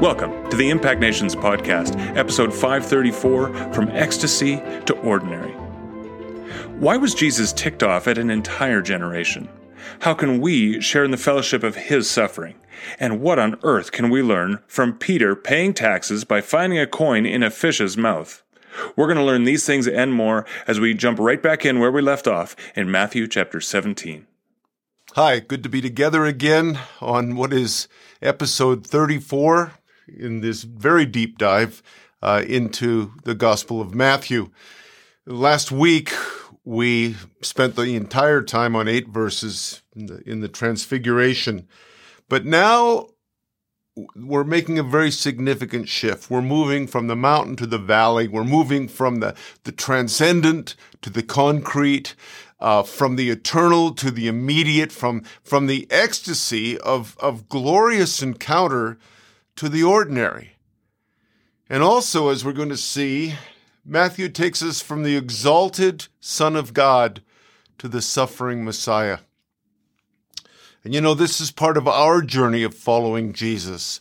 Welcome to the Impact Nations podcast, episode 534 From Ecstasy to Ordinary. Why was Jesus ticked off at an entire generation? How can we share in the fellowship of his suffering? And what on earth can we learn from Peter paying taxes by finding a coin in a fish's mouth? We're going to learn these things and more as we jump right back in where we left off in Matthew chapter 17. Hi, good to be together again on what is episode 34 in this very deep dive uh, into the Gospel of Matthew. Last week, we spent the entire time on eight verses in the, in the Transfiguration. But now we're making a very significant shift. We're moving from the mountain to the valley. We're moving from the, the transcendent to the concrete, uh, from the eternal to the immediate, from, from the ecstasy of, of glorious encounter to the ordinary. And also, as we're going to see, Matthew takes us from the exalted Son of God to the suffering Messiah. And you know, this is part of our journey of following Jesus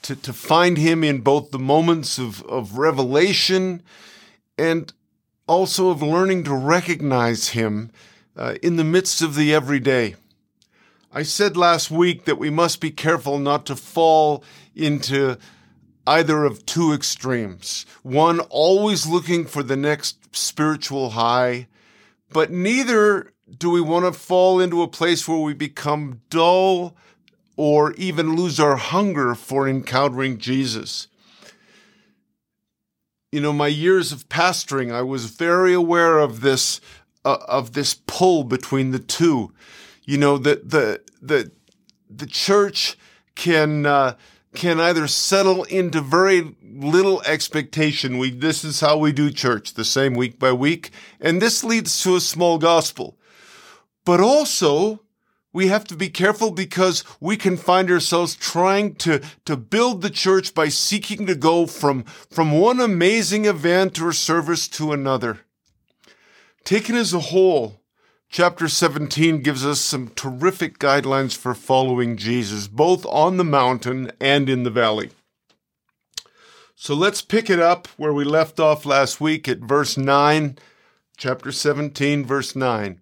to, to find him in both the moments of, of revelation and also of learning to recognize him uh, in the midst of the everyday. I said last week that we must be careful not to fall into either of two extremes. One, always looking for the next spiritual high, but neither do we want to fall into a place where we become dull or even lose our hunger for encountering Jesus. You know, my years of pastoring, I was very aware of this, uh, of this pull between the two. You know, the, the, the, the church can, uh, can either settle into very little expectation. We, this is how we do church, the same week by week. And this leads to a small gospel. But also, we have to be careful because we can find ourselves trying to, to build the church by seeking to go from, from one amazing event or service to another. Taken as a whole, Chapter 17 gives us some terrific guidelines for following Jesus, both on the mountain and in the valley. So let's pick it up where we left off last week at verse 9, chapter 17, verse 9.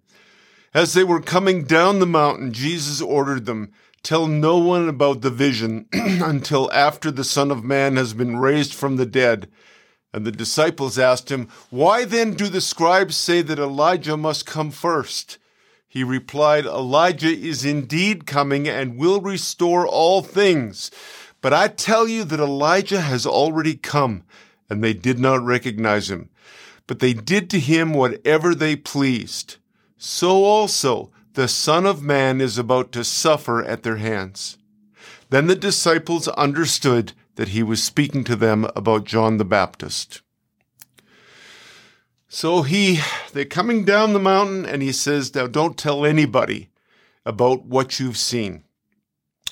As they were coming down the mountain, Jesus ordered them, Tell no one about the vision until after the Son of Man has been raised from the dead. And the disciples asked him, Why then do the scribes say that Elijah must come first? He replied, Elijah is indeed coming and will restore all things. But I tell you that Elijah has already come, and they did not recognize him. But they did to him whatever they pleased. So also the Son of Man is about to suffer at their hands. Then the disciples understood that he was speaking to them about John the Baptist. So he, they're coming down the mountain and he says, now don't tell anybody about what you've seen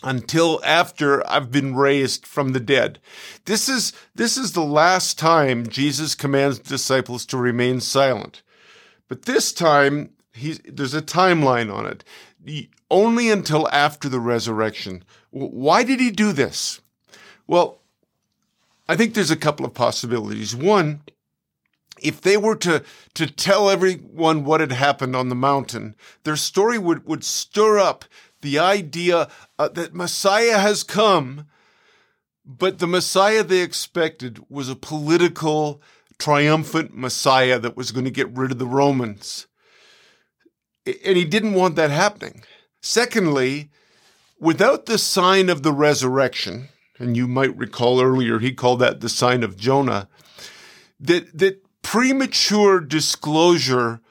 until after I've been raised from the dead. This is, this is the last time Jesus commands disciples to remain silent. But this time, he's, there's a timeline on it. Only until after the resurrection. Why did he do this? Well, I think there's a couple of possibilities. One, if they were to, to tell everyone what had happened on the mountain, their story would, would stir up the idea uh, that Messiah has come, but the Messiah they expected was a political, triumphant Messiah that was going to get rid of the Romans. And he didn't want that happening. Secondly, without the sign of the resurrection, and you might recall earlier he called that the sign of Jonah, that, that premature disclosure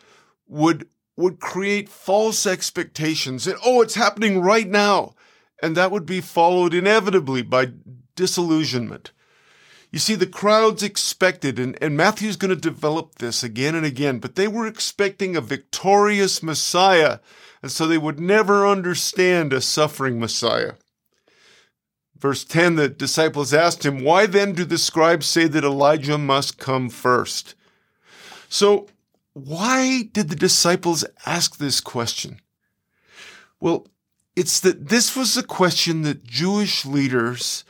would, would create false expectations that, oh, it's happening right now. And that would be followed inevitably by disillusionment. You see, the crowds expected, and, and Matthew's going to develop this again and again, but they were expecting a victorious Messiah, and so they would never understand a suffering Messiah. Verse 10 the disciples asked him, Why then do the scribes say that Elijah must come first? So, why did the disciples ask this question? Well, it's that this was a question that Jewish leaders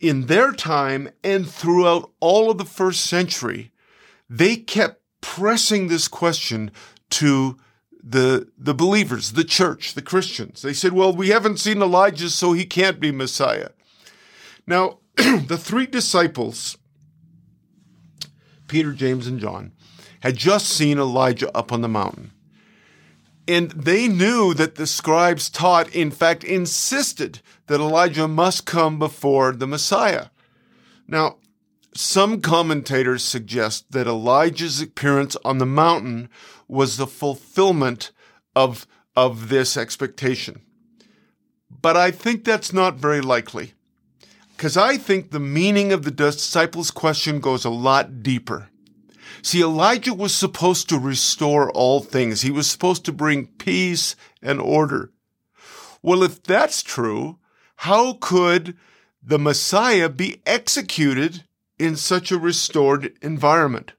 in their time and throughout all of the first century, they kept pressing this question to the, the believers, the church, the Christians. They said, well, we haven't seen Elijah, so he can't be Messiah. Now, the three disciples, Peter, James, and John, had just seen Elijah up on the mountain. And they knew that the scribes taught, in fact, insisted that Elijah must come before the Messiah. Now, some commentators suggest that Elijah's appearance on the mountain was the fulfillment of, of this expectation. But I think that's not very likely. Because I think the meaning of the disciples' question goes a lot deeper. See, Elijah was supposed to restore all things. He was supposed to bring peace and order. Well, if that's true, how could the Messiah be executed in such a restored environment?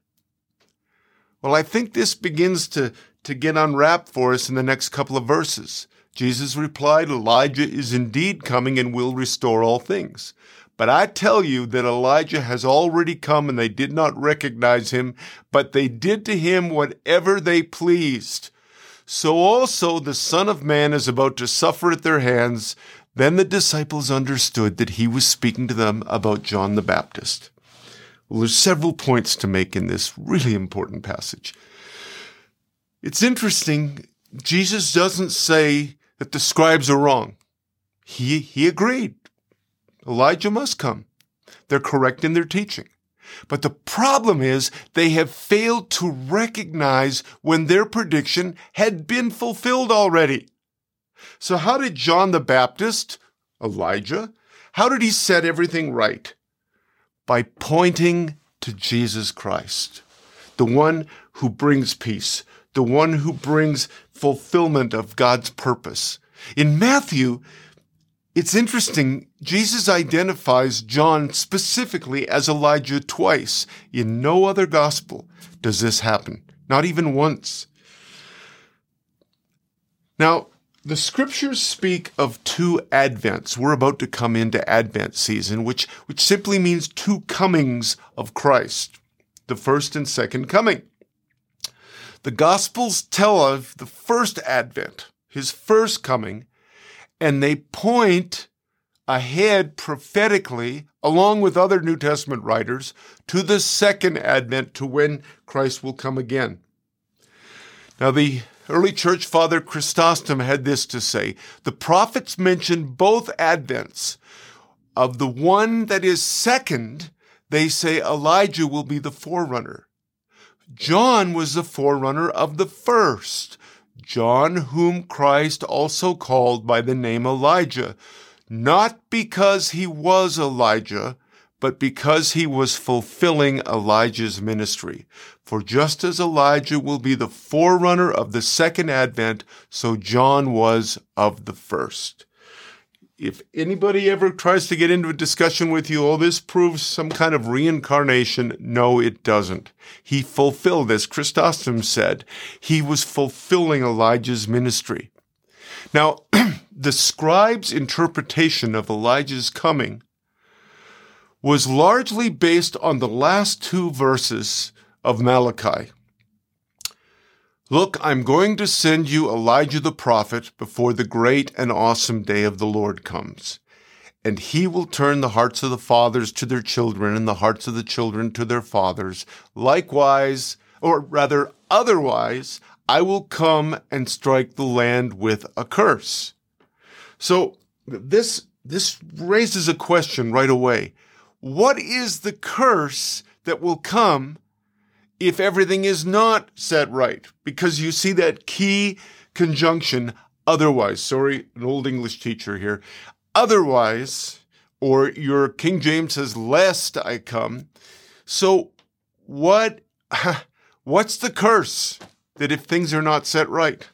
Well, I think this begins to, to get unwrapped for us in the next couple of verses. Jesus replied, Elijah is indeed coming and will restore all things. But I tell you that Elijah has already come and they did not recognize him, but they did to him whatever they pleased. So also the Son of Man is about to suffer at their hands. Then the disciples understood that he was speaking to them about John the Baptist. Well, there's several points to make in this really important passage. It's interesting. Jesus doesn't say that the scribes are wrong. He, he agreed. Elijah must come. They're correct in their teaching. But the problem is they have failed to recognize when their prediction had been fulfilled already. So how did John the Baptist, Elijah, how did he set everything right? By pointing to Jesus Christ, the one who brings peace, the one who brings fulfillment of God's purpose. In Matthew, it's interesting, Jesus identifies John specifically as Elijah twice. In no other gospel does this happen, not even once. Now, the scriptures speak of two advents. We're about to come into Advent season, which, which simply means two comings of Christ, the first and second coming. The Gospels tell of the first advent, his first coming, and they point ahead prophetically, along with other New Testament writers, to the second advent, to when Christ will come again. Now, the early church father Chrysostom had this to say The prophets mention both advents. Of the one that is second, they say Elijah will be the forerunner. John was the forerunner of the first. John, whom Christ also called by the name Elijah, not because he was Elijah, but because he was fulfilling Elijah's ministry. For just as Elijah will be the forerunner of the second advent, so John was of the first if anybody ever tries to get into a discussion with you, oh, this proves some kind of reincarnation, no, it doesn't. He fulfilled, as Chrysostom said, he was fulfilling Elijah's ministry. Now, the scribe's interpretation of Elijah's coming was largely based on the last two verses of Malachi. Look, I'm going to send you Elijah the prophet before the great and awesome day of the Lord comes. And he will turn the hearts of the fathers to their children and the hearts of the children to their fathers. Likewise, or rather, otherwise, I will come and strike the land with a curse. So this, this raises a question right away. What is the curse that will come if everything is not set right. Because you see that key conjunction, otherwise. Sorry, an old English teacher here. Otherwise, or your King James says, lest I come. So what, what's the curse that if things are not set right?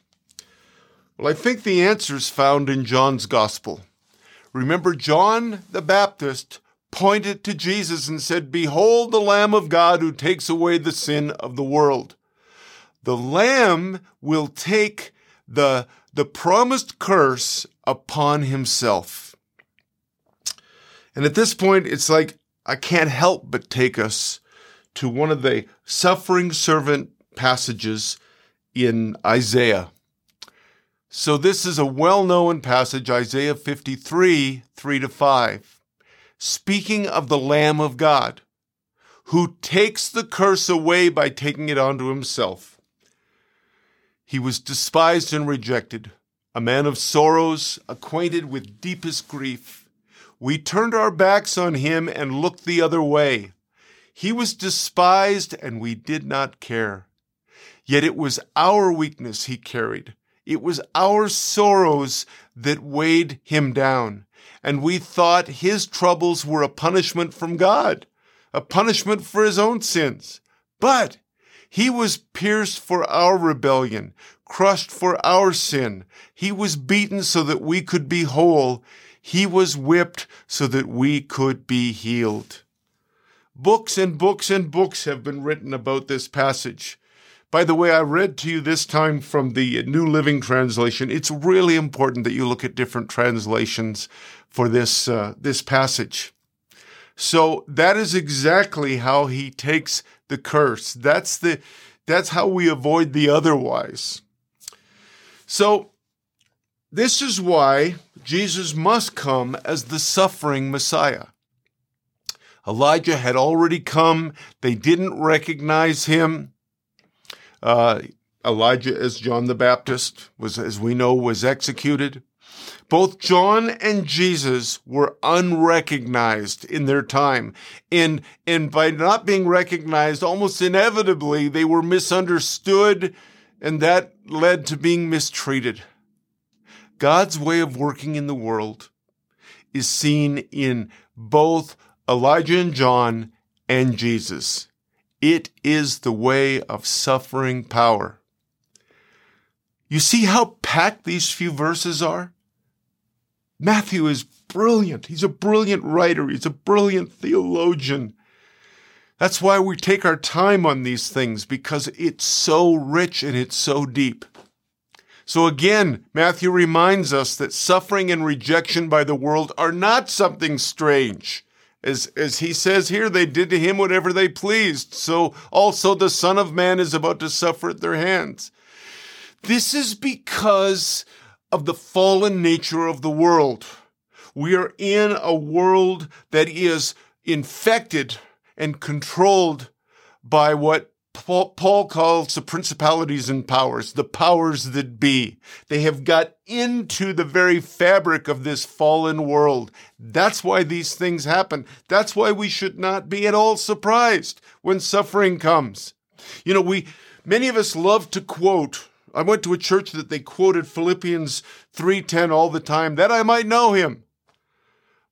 Well, I think the answer is found in John's gospel. Remember, John the Baptist pointed to Jesus and said, Behold the Lamb of God who takes away the sin of the world. The Lamb will take the, the promised curse upon himself. And at this point, it's like I can't help but take us to one of the suffering servant passages in Isaiah. So this is a well-known passage, Isaiah 53, 3 to 5, speaking of the Lamb of God, who takes the curse away by taking it onto himself. He was despised and rejected, a man of sorrows, acquainted with deepest grief. We turned our backs on him and looked the other way. He was despised and we did not care. Yet it was our weakness he carried. It was our sorrows that weighed him down. And we thought his troubles were a punishment from God, a punishment for his own sins. But he was pierced for our rebellion, crushed for our sin. He was beaten so that we could be whole. He was whipped so that we could be healed. Books and books and books have been written about this passage. By the way, I read to you this time from the New Living Translation. It's really important that you look at different translations for this uh, this passage. So that is exactly how he takes the curse. That's the that's how we avoid the otherwise. So this is why Jesus must come as the suffering Messiah. Elijah had already come. They didn't recognize him. Uh, Elijah, as John the Baptist was, as we know, was executed. Both John and Jesus were unrecognized in their time. And, and by not being recognized, almost inevitably, they were misunderstood and that led to being mistreated. God's way of working in the world is seen in both Elijah and John and Jesus. It is the way of suffering power. You see how packed these few verses are? Matthew is brilliant. He's a brilliant writer. He's a brilliant theologian. That's why we take our time on these things because it's so rich and it's so deep. So again, Matthew reminds us that suffering and rejection by the world are not something strange. As, as he says here, they did to him whatever they pleased. So also the Son of Man is about to suffer at their hands. This is because of the fallen nature of the world. We are in a world that is infected and controlled by what Paul calls the principalities and powers, the powers that be. They have got into the very fabric of this fallen world. That's why these things happen. That's why we should not be at all surprised when suffering comes. You know, we, many of us love to quote. I went to a church that they quoted Philippians 3:10 all the time that I might know him.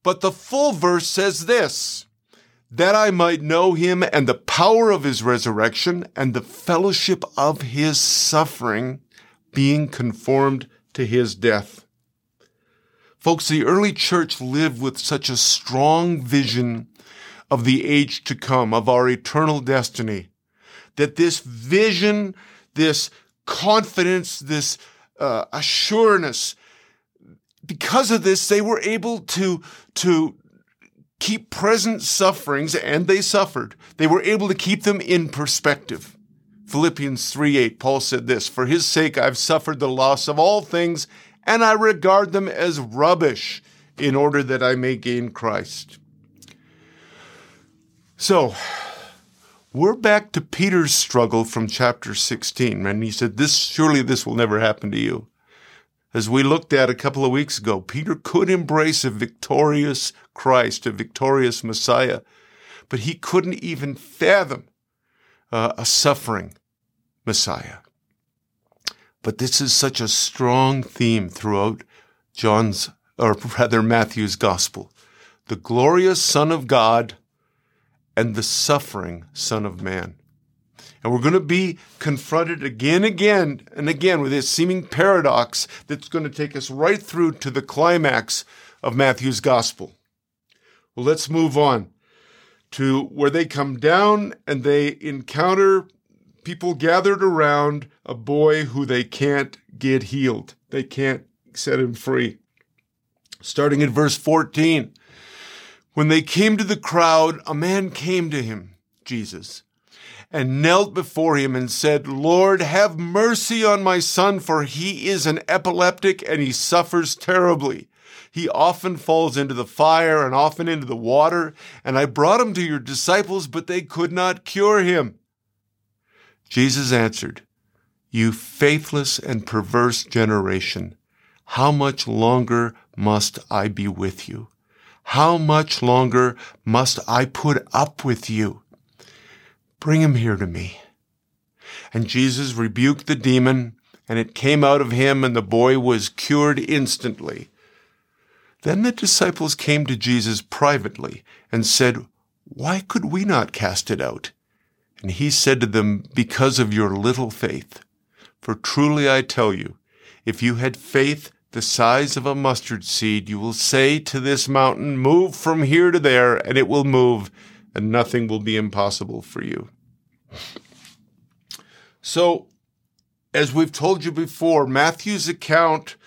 But the full verse says this, that I might know him and the power of his resurrection and the fellowship of his suffering, being conformed to his death. Folks, the early church lived with such a strong vision of the age to come, of our eternal destiny, that this vision, this confidence, this uh, assuredness, because of this, they were able to, to keep present sufferings, and they suffered. They were able to keep them in perspective. Philippians 3 8, Paul said this For his sake I've suffered the loss of all things, and I regard them as rubbish in order that I may gain Christ. So, we're back to Peter's struggle from chapter 16. And he said, This surely this will never happen to you. As we looked at a couple of weeks ago, Peter could embrace a victorious Christ, a victorious Messiah, but he couldn't even fathom uh, a suffering Messiah. But this is such a strong theme throughout John's, or rather Matthew's gospel. The glorious Son of God and the suffering Son of Man. And we're going to be confronted again, again, and again with this seeming paradox that's going to take us right through to the climax of Matthew's gospel. Well, let's move on to where they come down and they encounter people gathered around a boy who they can't get healed. They can't set him free. Starting in verse 14, When they came to the crowd, a man came to him, Jesus, and knelt before him and said, Lord, have mercy on my son, for he is an epileptic and he suffers terribly. He often falls into the fire and often into the water, and I brought him to your disciples, but they could not cure him. Jesus answered, You faithless and perverse generation, how much longer must I be with you? How much longer must I put up with you? Bring him here to me. And Jesus rebuked the demon, and it came out of him, and the boy was cured instantly. Then the disciples came to Jesus privately and said, Why could we not cast it out? And he said to them, Because of your little faith. For truly I tell you, if you had faith the size of a mustard seed, you will say to this mountain, Move from here to there, and it will move, and nothing will be impossible for you. So, as we've told you before, Matthew's account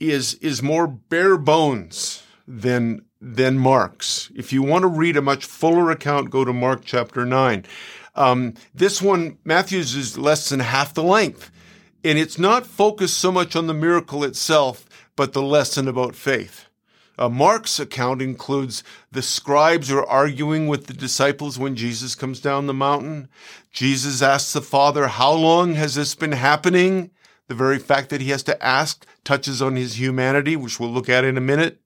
is, is more bare bones than, than Mark's. If you want to read a much fuller account, go to Mark chapter 9. Um, this one, Matthew's is less than half the length. And it's not focused so much on the miracle itself, but the lesson about faith. Uh, Mark's account includes the scribes are arguing with the disciples when Jesus comes down the mountain. Jesus asks the Father, How long has this been happening? The very fact that he has to ask touches on his humanity, which we'll look at in a minute.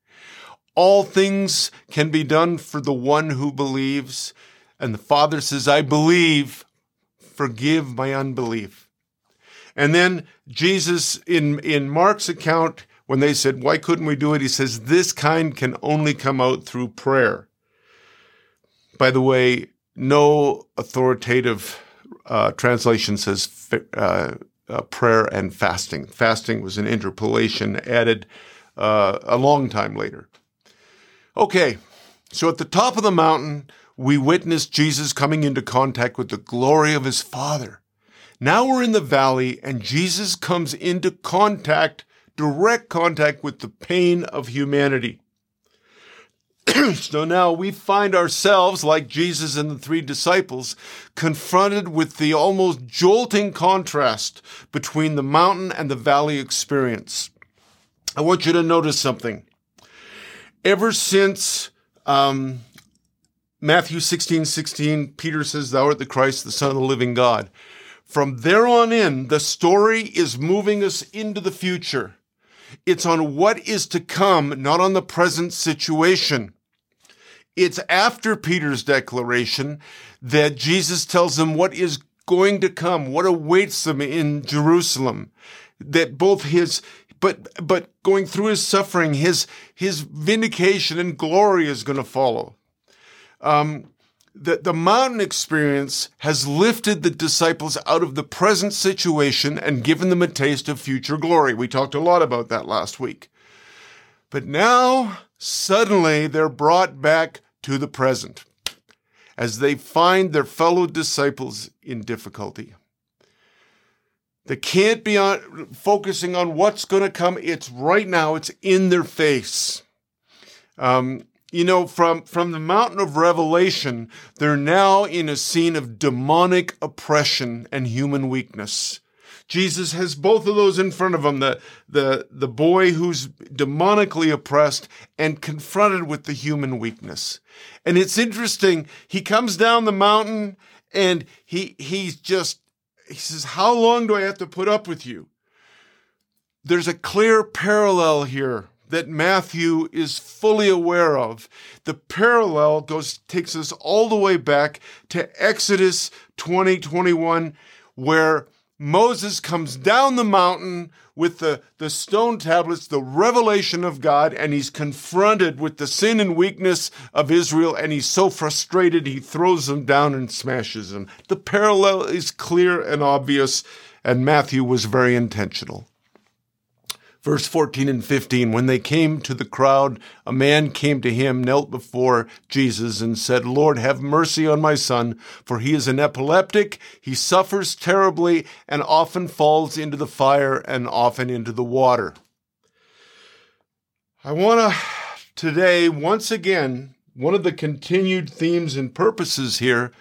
All things can be done for the one who believes. And the Father says, I believe, forgive my unbelief. And then Jesus, in, in Mark's account, when they said, Why couldn't we do it? He says, This kind can only come out through prayer. By the way, no authoritative uh, translation says uh, uh, prayer and fasting. Fasting was an interpolation added uh, a long time later. Okay, so at the top of the mountain, we witness Jesus coming into contact with the glory of his Father. Now we're in the valley and Jesus comes into contact, direct contact with the pain of humanity. so now we find ourselves, like Jesus and the three disciples, confronted with the almost jolting contrast between the mountain and the valley experience. I want you to notice something. Ever since um, Matthew 16 16, Peter says, Thou art the Christ, the Son of the living God. From there on in, the story is moving us into the future. It's on what is to come, not on the present situation. It's after Peter's declaration that Jesus tells them what is going to come, what awaits them in Jerusalem. That both his, but, but going through his suffering, his, his vindication and glory is going to follow. Um, the, the mountain experience has lifted the disciples out of the present situation and given them a taste of future glory. We talked a lot about that last week. But now, suddenly, they're brought back to the present as they find their fellow disciples in difficulty. They can't be on, focusing on what's going to come. It's right now, it's in their face. Um, you know, from, from the mountain of revelation, they're now in a scene of demonic oppression and human weakness. Jesus has both of those in front of him, the, the, the boy who's demonically oppressed and confronted with the human weakness. And it's interesting. He comes down the mountain and he, he's just, he says, how long do I have to put up with you? There's a clear parallel here that Matthew is fully aware of. The parallel goes takes us all the way back to Exodus 20, 21, where Moses comes down the mountain with the, the stone tablets, the revelation of God, and he's confronted with the sin and weakness of Israel, and he's so frustrated he throws them down and smashes them. The parallel is clear and obvious, and Matthew was very intentional. Verse 14 and 15 When they came to the crowd, a man came to him, knelt before Jesus, and said, Lord, have mercy on my son, for he is an epileptic. He suffers terribly and often falls into the fire and often into the water. I want to today, once again, one of the continued themes and purposes here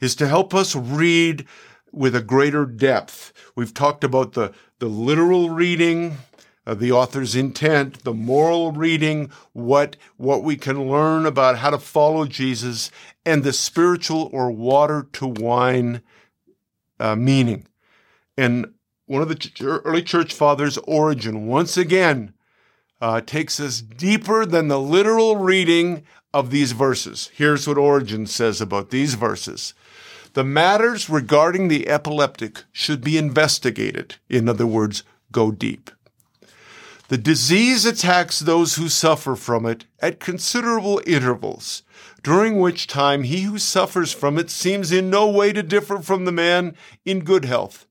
is to help us read with a greater depth. We've talked about the, the literal reading, uh, the author's intent, the moral reading, what, what we can learn about how to follow Jesus, and the spiritual or water to wine uh, meaning. And one of the ch- early church fathers, Origen, once again uh, takes us deeper than the literal reading of these verses. Here's what Origen says about these verses. The matters regarding the epileptic should be investigated. In other words, go deep. The disease attacks those who suffer from it at considerable intervals, during which time he who suffers from it seems in no way to differ from the man in good health.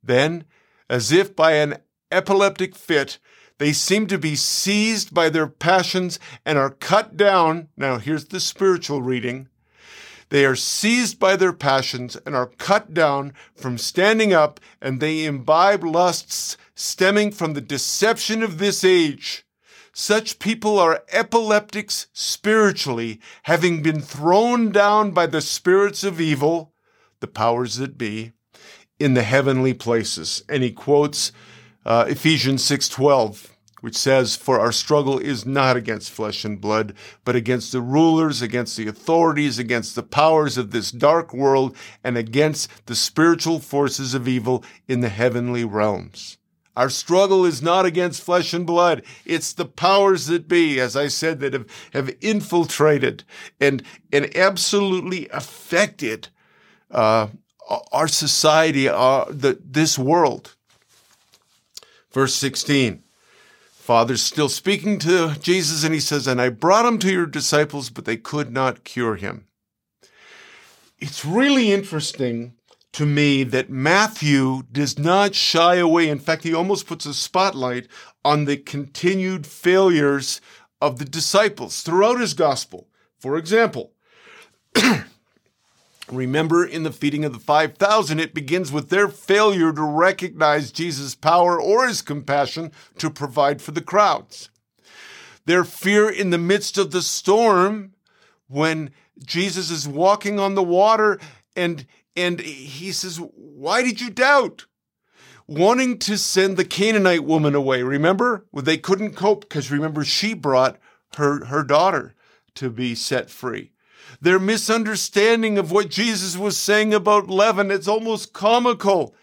Then, as if by an epileptic fit, they seem to be seized by their passions and are cut down. Now, here's the spiritual reading. They are seized by their passions and are cut down from standing up, and they imbibe lusts stemming from the deception of this age. Such people are epileptics spiritually, having been thrown down by the spirits of evil, the powers that be, in the heavenly places. And he quotes uh, Ephesians 6:12, which says, "For our struggle is not against flesh and blood, but against the rulers, against the authorities, against the powers of this dark world, and against the spiritual forces of evil in the heavenly realms." Our struggle is not against flesh and blood. It's the powers that be, as I said, that have, have infiltrated and, and absolutely affected uh, our society, our, the, this world. Verse 16. Father's still speaking to Jesus, and he says, And I brought him to your disciples, but they could not cure him. It's really interesting to me that Matthew does not shy away. In fact, he almost puts a spotlight on the continued failures of the disciples throughout his gospel. For example, remember in the feeding of the 5,000, it begins with their failure to recognize Jesus' power or his compassion to provide for the crowds. Their fear in the midst of the storm when Jesus is walking on the water and and he says, Why did you doubt? Wanting to send the Canaanite woman away, remember? Well, they couldn't cope because remember, she brought her, her daughter to be set free. Their misunderstanding of what Jesus was saying about leaven, it's almost comical.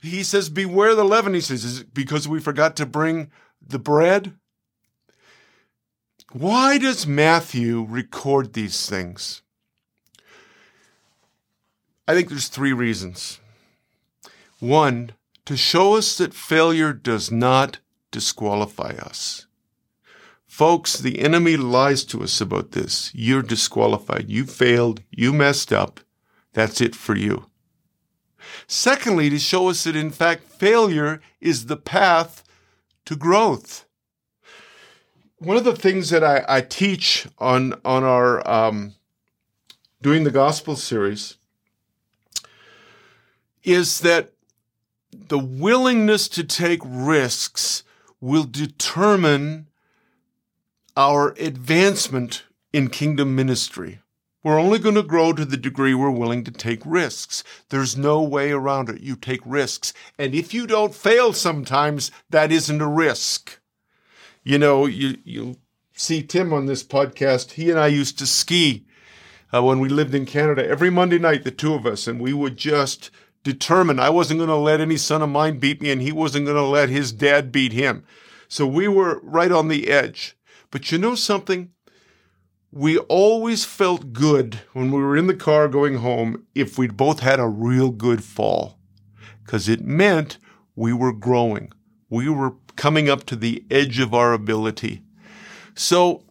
He says, Beware the leaven. He says, Is it because we forgot to bring the bread? Why does Matthew record these things? I think there's three reasons. One, to show us that failure does not disqualify us. Folks, the enemy lies to us about this. You're disqualified. You failed. You messed up. That's it for you. Secondly, to show us that in fact failure is the path to growth. One of the things that I, I teach on, on our um, doing the gospel series is that the willingness to take risks will determine our advancement in kingdom ministry. We're only going to grow to the degree we're willing to take risks. There's no way around it. You take risks. And if you don't fail sometimes, that isn't a risk. You know, you, you see Tim on this podcast. He and I used to ski uh, when we lived in Canada every Monday night, the two of us, and we would just determined I wasn't going to let any son of mine beat me and he wasn't going to let his dad beat him. So we were right on the edge. But you know something? We always felt good when we were in the car going home if we'd both had a real good fall because it meant we were growing. We were coming up to the edge of our ability. So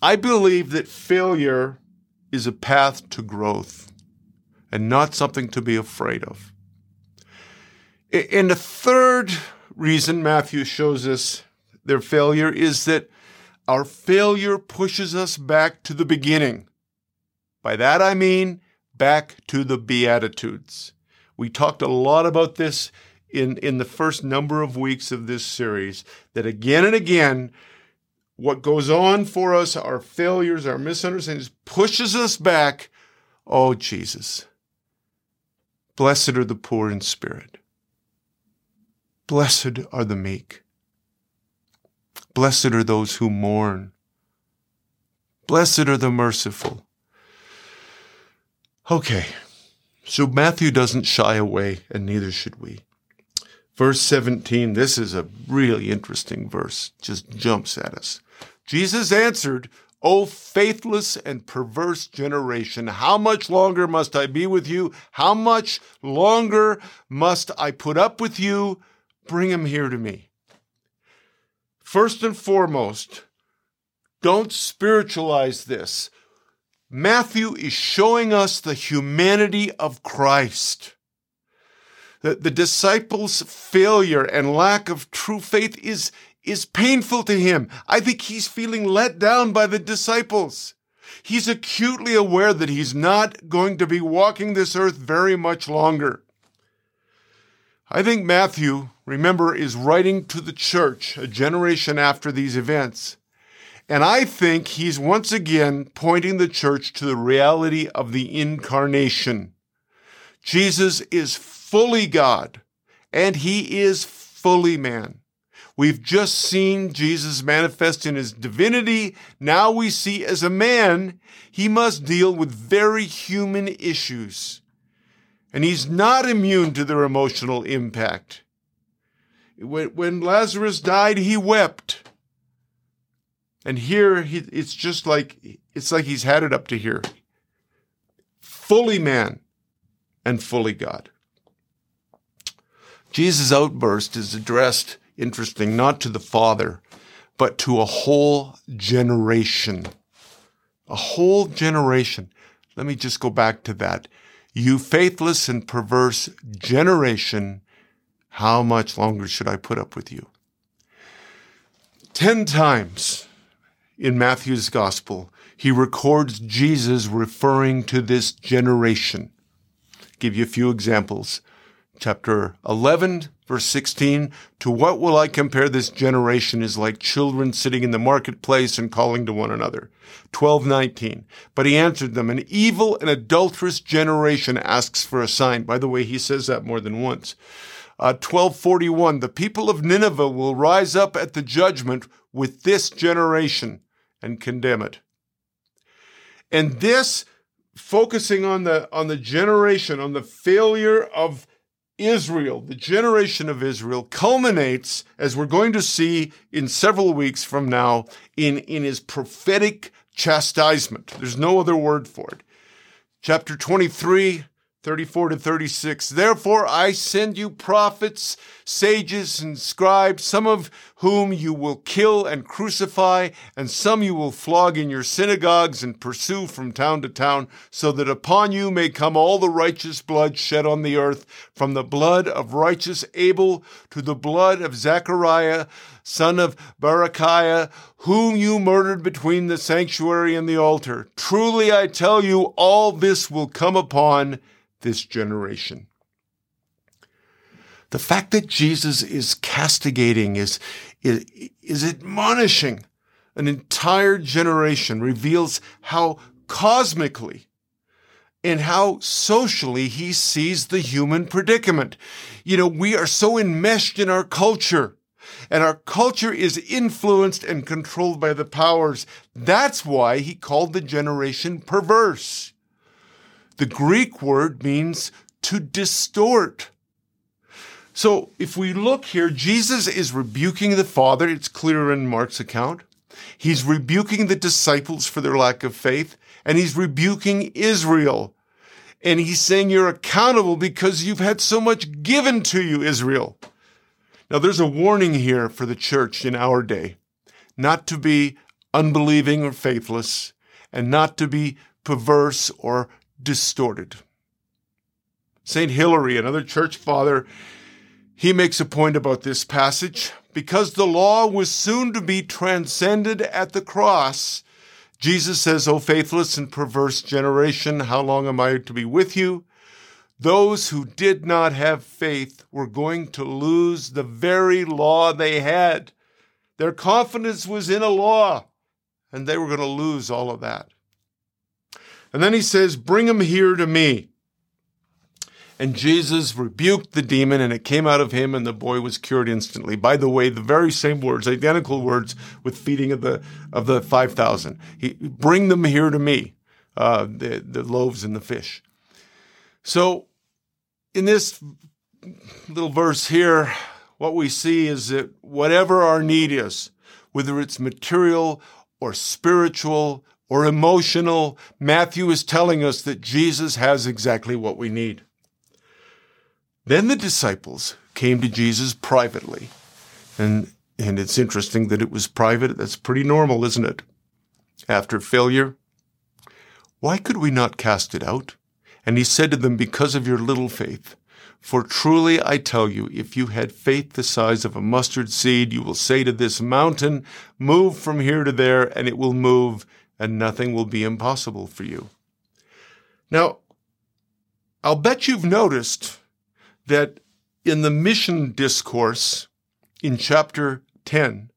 I believe that failure is a path to growth and not something to be afraid of. And the third reason Matthew shows us their failure is that our failure pushes us back to the beginning. By that I mean back to the Beatitudes. We talked a lot about this in, in the first number of weeks of this series, that again and again, what goes on for us, our failures, our misunderstandings, pushes us back. Oh, Jesus. Blessed are the poor in spirit. Blessed are the meek. Blessed are those who mourn. Blessed are the merciful. Okay, so Matthew doesn't shy away, and neither should we. Verse 17, this is a really interesting verse, just jumps at us. Jesus answered, O faithless and perverse generation, how much longer must I be with you? How much longer must I put up with you? Bring him here to me. First and foremost, don't spiritualize this. Matthew is showing us the humanity of Christ. The, the disciples' failure and lack of true faith is, is painful to him. I think he's feeling let down by the disciples. He's acutely aware that he's not going to be walking this earth very much longer. I think Matthew, remember, is writing to the church a generation after these events. And I think he's once again pointing the church to the reality of the incarnation. Jesus is fully God and he is fully man. We've just seen Jesus manifest in his divinity. Now we see as a man, he must deal with very human issues and he's not immune to their emotional impact. When, Lazarus died, he wept. And here, he, it's just like it's like he's had it up to here. Fully man and fully God. Jesus' outburst is addressed, interesting, not to the Father, but to a whole generation. A whole generation. Let me just go back to that. You faithless and perverse generation, how much longer should I put up with you? Ten times in Matthew's gospel, he records Jesus referring to this generation. give you a few examples. Chapter 11, Verse 16, to what will I compare this generation is like children sitting in the marketplace and calling to one another. 12:19. But he answered them, an evil and adulterous generation asks for a sign. By the way, he says that more than once. Uh, 1241, the people of Nineveh will rise up at the judgment with this generation and condemn it. And this, focusing on the, on the generation, on the failure of Israel, the generation of Israel, culminates, as we're going to see in several weeks from now, in, in his prophetic chastisement. There's no other word for it. Chapter 23, 34 to 36. Therefore, I send you prophets, sages, and scribes, some of whom you will kill and crucify, and some you will flog in your synagogues and pursue from town to town, so that upon you may come all the righteous blood shed on the earth, from the blood of righteous Abel to the blood of Zechariah, son of Berechiah, whom you murdered between the sanctuary and the altar. Truly I tell you, all this will come upon this generation. The fact that Jesus is castigating, is, is, is admonishing an entire generation reveals how cosmically and how socially he sees the human predicament. You know, we are so enmeshed in our culture and our culture is influenced and controlled by the powers. That's why he called the generation perverse. The Greek word means to distort. So if we look here, Jesus is rebuking the Father. It's clear in Mark's account. He's rebuking the disciples for their lack of faith, and he's rebuking Israel. And he's saying you're accountable because you've had so much given to you, Israel. Now, there's a warning here for the church in our day not to be unbelieving or faithless, and not to be perverse or distorted. St. Hilary, another church father, he makes a point about this passage. Because the law was soon to be transcended at the cross, Jesus says, O faithless and perverse generation, how long am I to be with you? Those who did not have faith were going to lose the very law they had. Their confidence was in a law, and they were going to lose all of that. And then he says, Bring him here to me. And Jesus rebuked the demon, and it came out of him, and the boy was cured instantly. By the way, the very same words, identical words, with feeding of the of the five thousand. He bring them here to me, uh, the the loaves and the fish. So, in this little verse here, what we see is that whatever our need is, whether it's material or spiritual or emotional, Matthew is telling us that Jesus has exactly what we need. Then the disciples came to Jesus privately. And, and it's interesting that it was private. That's pretty normal, isn't it? After failure. Why could we not cast it out? And he said to them, Because of your little faith. For truly I tell you, if you had faith the size of a mustard seed, you will say to this mountain, Move from here to there, and it will move, and nothing will be impossible for you. Now, I'll bet you've noticed that in the mission discourse in chapter 10,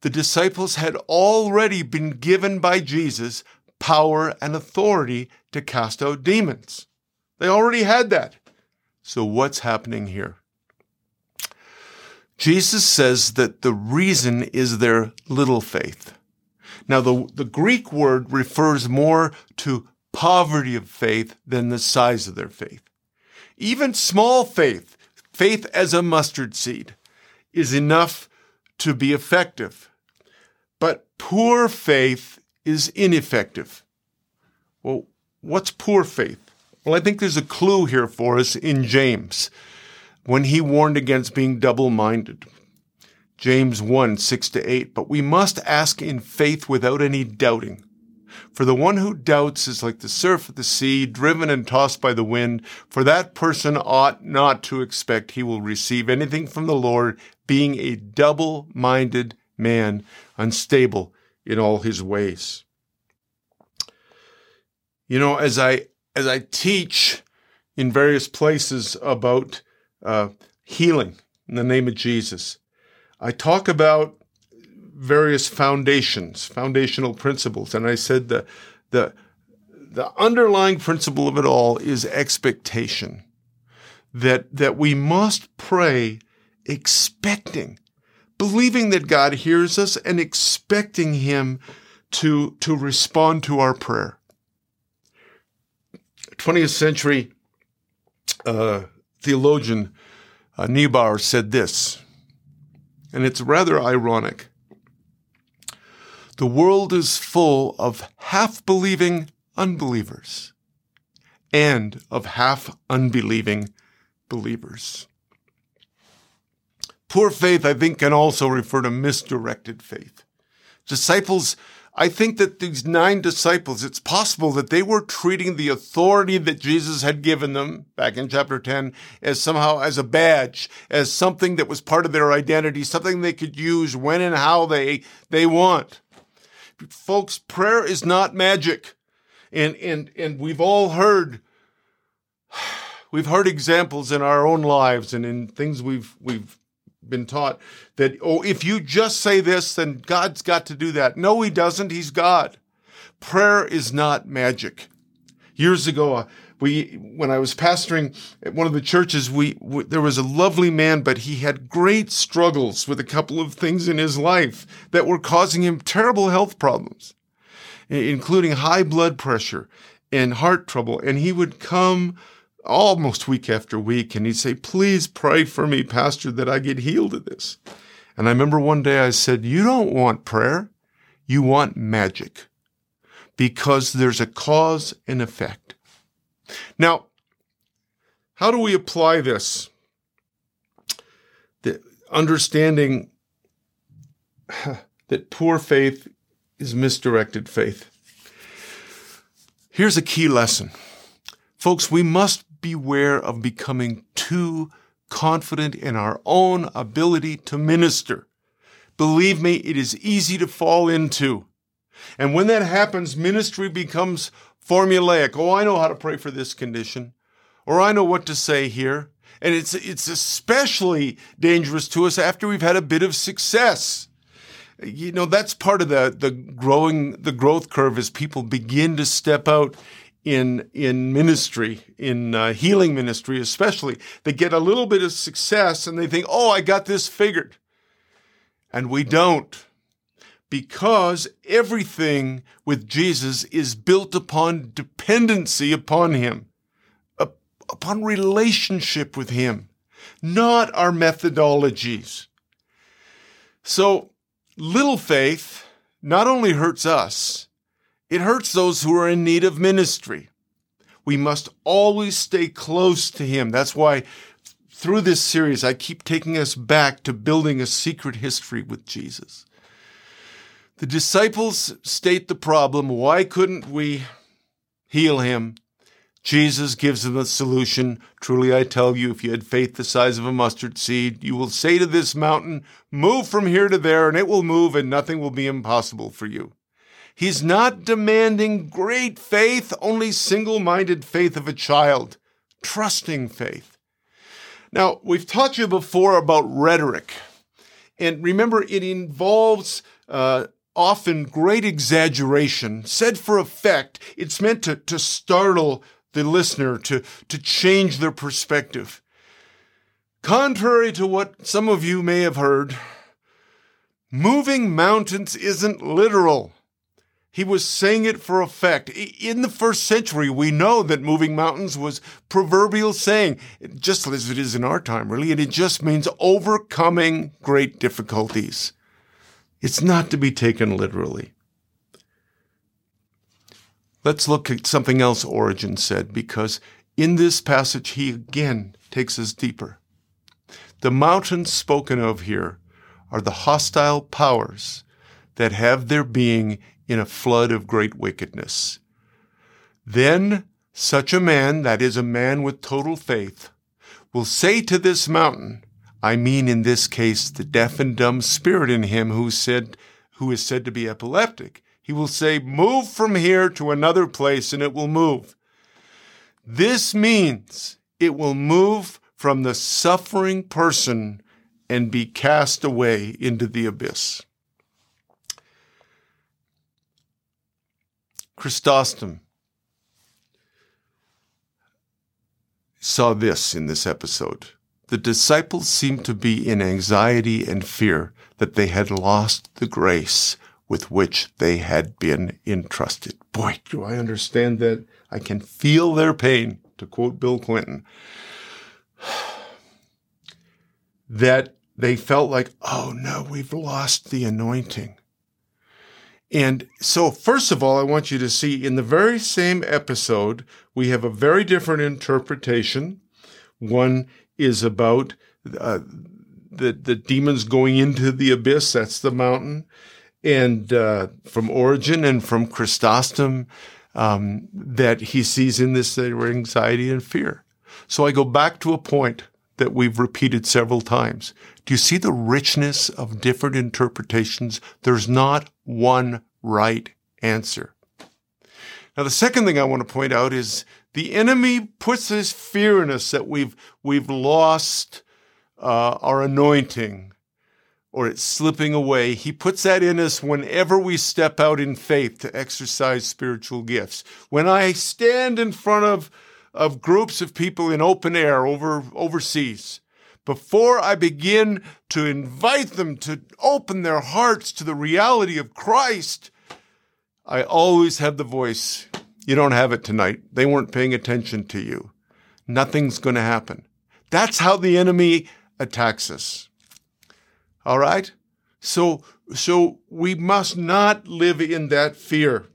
the disciples had already been given by Jesus power and authority to cast out demons. They already had that. So, what's happening here? Jesus says that the reason is their little faith. Now, the, the Greek word refers more to poverty of faith than the size of their faith. Even small faith, faith as a mustard seed, is enough to be effective. But poor faith is ineffective. Well, what's poor faith? Well, I think there's a clue here for us in James when he warned against being double minded. James 1 6 to 8. But we must ask in faith without any doubting. For the one who doubts is like the surf of the sea, driven and tossed by the wind. For that person ought not to expect he will receive anything from the Lord, being a double minded man, unstable in all his ways. You know, as I as I teach in various places about uh, healing in the name of Jesus, I talk about various foundations, foundational principles. And I said the, the, the underlying principle of it all is expectation. That, that we must pray expecting, believing that God hears us and expecting Him to, to respond to our prayer. 20th century uh, theologian uh, Niebuhr said this, and it's rather ironic. The world is full of half believing unbelievers and of half unbelieving believers. Poor faith, I think, can also refer to misdirected faith. Disciples, I think that these nine disciples, it's possible that they were treating the authority that Jesus had given them back in chapter 10 as somehow as a badge, as something that was part of their identity, something they could use when and how they, they want folks, prayer is not magic. And, and, and we've all heard, we've heard examples in our own lives and in things we've, we've been taught that, oh, if you just say this, then God's got to do that. No, he doesn't. He's God. Prayer is not magic. Years ago, uh, we when I was pastoring at one of the churches, we, we, there was a lovely man, but he had great struggles with a couple of things in his life that were causing him terrible health problems, including high blood pressure and heart trouble. And he would come almost week after week and he'd say, "Please pray for me, pastor, that I get healed of this." And I remember one day I said, "You don't want prayer, you want magic." Because there's a cause and effect. Now, how do we apply this? The understanding that poor faith is misdirected faith. Here's a key lesson. Folks, we must beware of becoming too confident in our own ability to minister. Believe me, it is easy to fall into. And when that happens, ministry becomes formulaic. Oh, I know how to pray for this condition, or I know what to say here. And it's, it's especially dangerous to us after we've had a bit of success. you know, that's part of the, the growing, the growth curve as people begin to step out in in ministry, in uh, healing ministry especially. They get a little bit of success and they think, "Oh, I got this figured." And we don't. Because everything with Jesus is built upon dependency upon him, upon relationship with him, not our methodologies. So, little faith not only hurts us, it hurts those who are in need of ministry. We must always stay close to Him. That's why through this series, I keep taking us back to building a secret history with Jesus. The disciples state the problem why couldn't we heal him? Jesus gives them a solution. Truly, I tell you, if you had faith the size of a mustard seed, you will say to this mountain, Move from here to there, and it will move, and nothing will be impossible for you. He's not demanding great faith, only single minded faith of a child, trusting faith. Now, we've taught you before about rhetoric. And remember, it involves uh, often great exaggeration, said for effect. It's meant to, to startle the listener, to, to change their perspective. Contrary to what some of you may have heard, moving mountains isn't literal. He was saying it for effect. In the first century, we know that moving mountains was proverbial saying, just as it is in our time, really, and it just means overcoming great difficulties. It's not to be taken literally. Let's look at something else Origen said, because in this passage, he again takes us deeper. The mountains spoken of here are the hostile powers that have their being in a flood of great wickedness. Then such a man, that is, a man with total faith, will say to this mountain, I mean in this case the deaf and dumb spirit in him who said who is said to be epileptic. He will say, Move from here to another place, and it will move. This means it will move from the suffering person and be cast away into the abyss. Chrysostom saw this in this episode. The disciples seemed to be in anxiety and fear that they had lost the grace with which they had been entrusted. Boy, do I understand that. I can feel their pain, to quote Bill Clinton. that they felt like, oh no, we've lost the anointing. And so, first of all, I want you to see in the very same episode, we have a very different interpretation. One is about uh, the, the demons going into the abyss, that's the mountain. And uh, from Origen and from Chrysostom, um, that he sees in this they were anxiety and fear. So I go back to a point that we've repeated several times. Do you see the richness of different interpretations? There's not one right answer. Now, the second thing I want to point out is the enemy puts this fear in us that we've, we've lost uh, our anointing or it's slipping away. He puts that in us whenever we step out in faith to exercise spiritual gifts. When I stand in front of, of groups of people in open air over overseas, before I begin to invite them to open their hearts to the reality of Christ, I always have the voice. You don't have it tonight. They weren't paying attention to you. Nothing's going to happen. That's how the enemy attacks us. All right? So, so we must not live in that fear.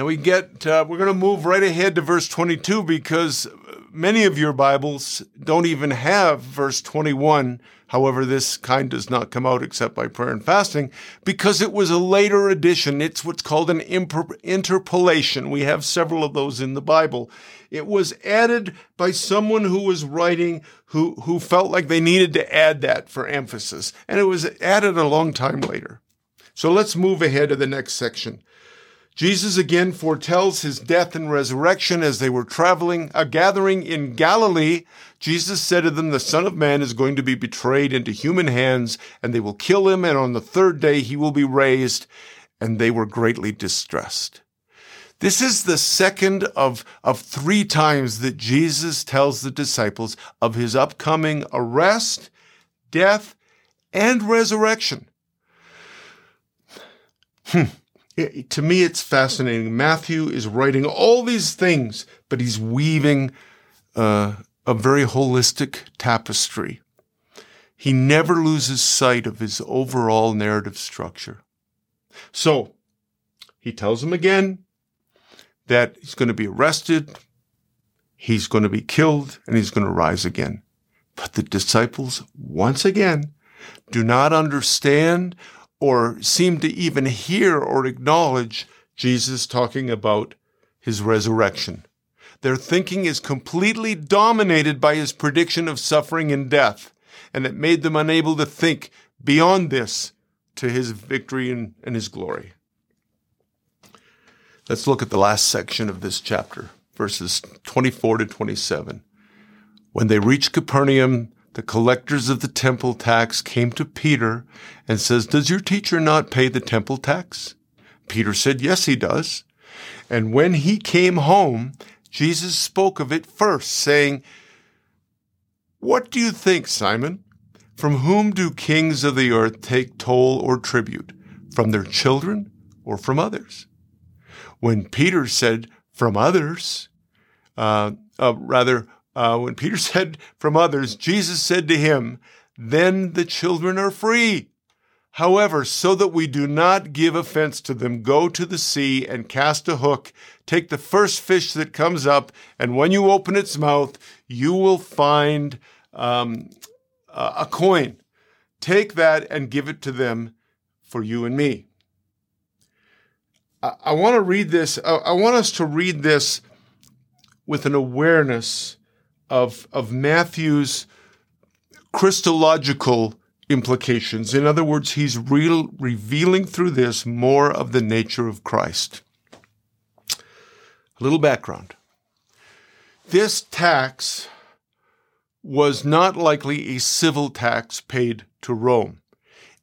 Now we get, uh, we're going to move right ahead to verse 22 because many of your Bibles don't even have verse 21. However, this kind does not come out except by prayer and fasting because it was a later addition. It's what's called an interpolation. We have several of those in the Bible. It was added by someone who was writing who, who felt like they needed to add that for emphasis. And it was added a long time later. So let's move ahead to the next section. Jesus again foretells his death and resurrection as they were traveling, a gathering in Galilee. Jesus said to them, The Son of Man is going to be betrayed into human hands, and they will kill him, and on the third day he will be raised. And they were greatly distressed. This is the second of, of three times that Jesus tells the disciples of his upcoming arrest, death, and resurrection. Hmm. To me, it's fascinating. Matthew is writing all these things, but he's weaving uh, a very holistic tapestry. He never loses sight of his overall narrative structure. So, he tells them again that he's going to be arrested, he's going to be killed, and he's going to rise again. But the disciples, once again, do not understand or seem to even hear or acknowledge Jesus talking about his resurrection. Their thinking is completely dominated by his prediction of suffering and death, and it made them unable to think beyond this to his victory and, and his glory. Let's look at the last section of this chapter, verses 24 to 27. When they reached Capernaum, the collectors of the temple tax came to Peter and says, Does your teacher not pay the temple tax? Peter said, Yes, he does. And when he came home, Jesus spoke of it first, saying, What do you think, Simon? From whom do kings of the earth take toll or tribute? From their children or from others? When Peter said, from others, uh, uh, rather, uh, when Peter said from others, Jesus said to him, Then the children are free. However, so that we do not give offense to them, go to the sea and cast a hook. Take the first fish that comes up, and when you open its mouth, you will find um, a coin. Take that and give it to them for you and me. I, I want to read this. I, I want us to read this with an awareness of, of Matthew's Christological implications. In other words, he's real, revealing through this more of the nature of Christ. A little background. This tax was not likely a civil tax paid to Rome.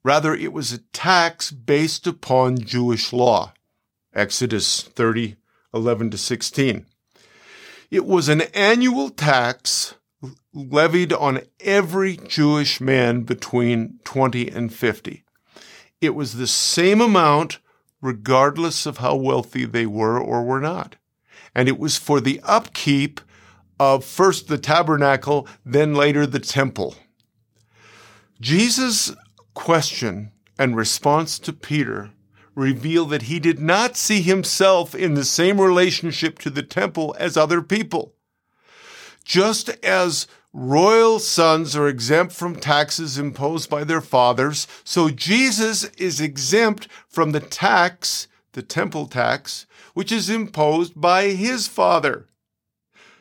Rather, it was a tax based upon Jewish law. Exodus 30, 11 to 16. It was an annual tax levied on every Jewish man between 20 and 50. It was the same amount regardless of how wealthy they were or were not. And it was for the upkeep of first the tabernacle, then later the temple. Jesus' question and response to Peter reveal that he did not see himself in the same relationship to the temple as other people. Just as royal sons are exempt from taxes imposed by their fathers, so Jesus is exempt from the tax, the temple tax, which is imposed by his father.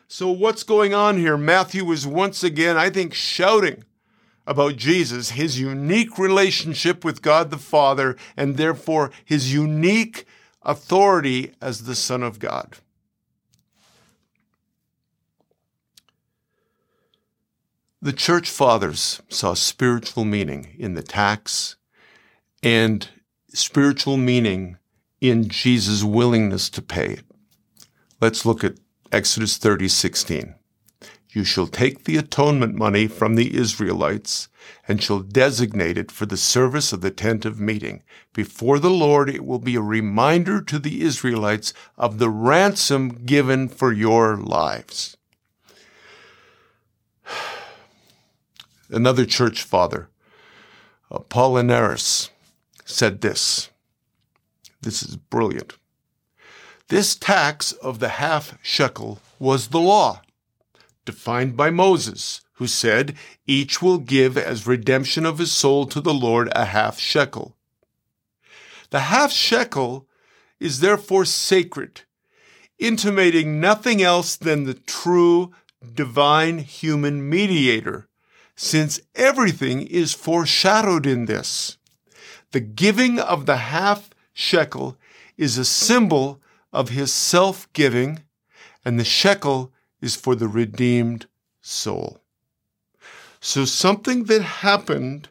So, what's going on here? Matthew is once again, I think, shouting about Jesus, his unique relationship with God the Father, and therefore his unique authority as the Son of God. The church fathers saw spiritual meaning in the tax and spiritual meaning in Jesus' willingness to pay it. Let's look at Exodus 30, 16. You shall take the atonement money from the Israelites and shall designate it for the service of the tent of meeting. Before the Lord, it will be a reminder to the Israelites of the ransom given for your lives. Another church father, uh, Apollinaris, said this. This is brilliant. This tax of the half shekel was the law defined by Moses, who said, Each will give as redemption of his soul to the Lord a half shekel. The half shekel is therefore sacred, intimating nothing else than the true divine human mediator, since everything is foreshadowed in this. The giving of the half shekel is a symbol of his self giving, and the shekel is for the redeemed soul. So, something that happened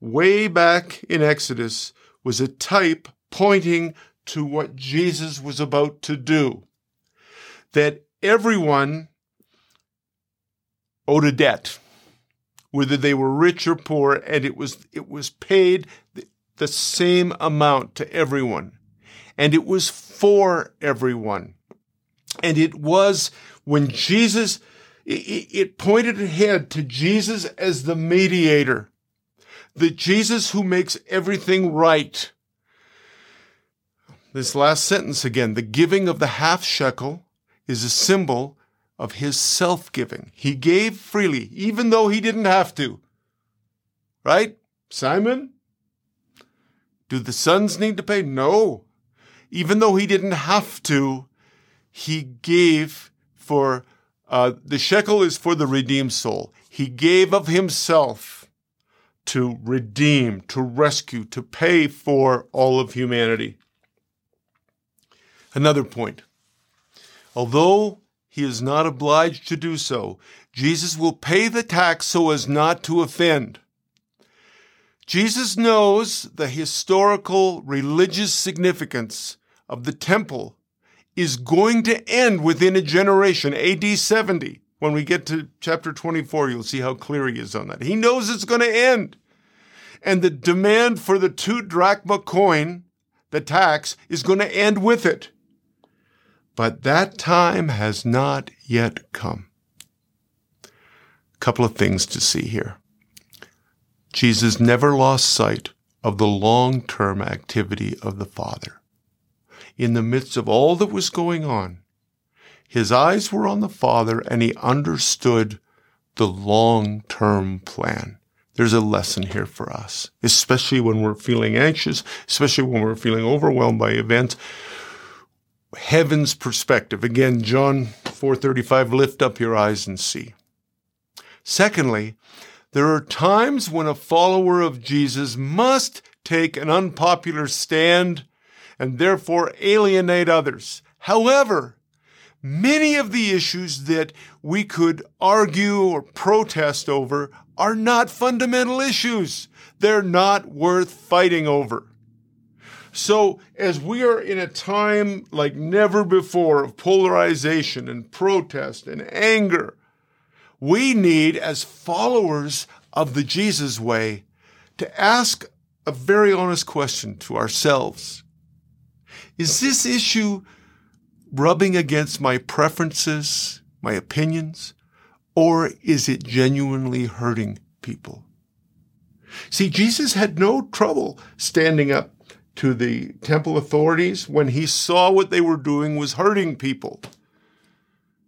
way back in Exodus was a type pointing to what Jesus was about to do. That everyone owed a debt, whether they were rich or poor, and it was, it was paid the same amount to everyone. And it was for everyone. And it was when Jesus, it pointed ahead to Jesus as the mediator, the Jesus who makes everything right. This last sentence again the giving of the half shekel is a symbol of his self giving. He gave freely, even though he didn't have to. Right? Simon? Do the sons need to pay? No. Even though he didn't have to, he gave for uh, the shekel is for the redeemed soul. He gave of himself to redeem, to rescue, to pay for all of humanity. Another point. Although he is not obliged to do so, Jesus will pay the tax so as not to offend. Jesus knows the historical religious significance of the temple is going to end within a generation, AD 70. When we get to chapter 24, you'll see how clear he is on that. He knows it's going to end. And the demand for the two drachma coin, the tax, is going to end with it. But that time has not yet come. Couple of things to see here. Jesus never lost sight of the long term activity of the Father. In the midst of all that was going on, his eyes were on the Father and he understood the long term plan. There's a lesson here for us, especially when we're feeling anxious, especially when we're feeling overwhelmed by events. Heaven's perspective. Again, John 4:35 lift up your eyes and see. Secondly, there are times when a follower of Jesus must take an unpopular stand and therefore alienate others. However, many of the issues that we could argue or protest over are not fundamental issues. They're not worth fighting over. So, as we are in a time like never before of polarization and protest and anger, we need, as followers of the Jesus way, to ask a very honest question to ourselves. Is this issue rubbing against my preferences, my opinions, or is it genuinely hurting people? See, Jesus had no trouble standing up to the temple authorities when he saw what they were doing was hurting people.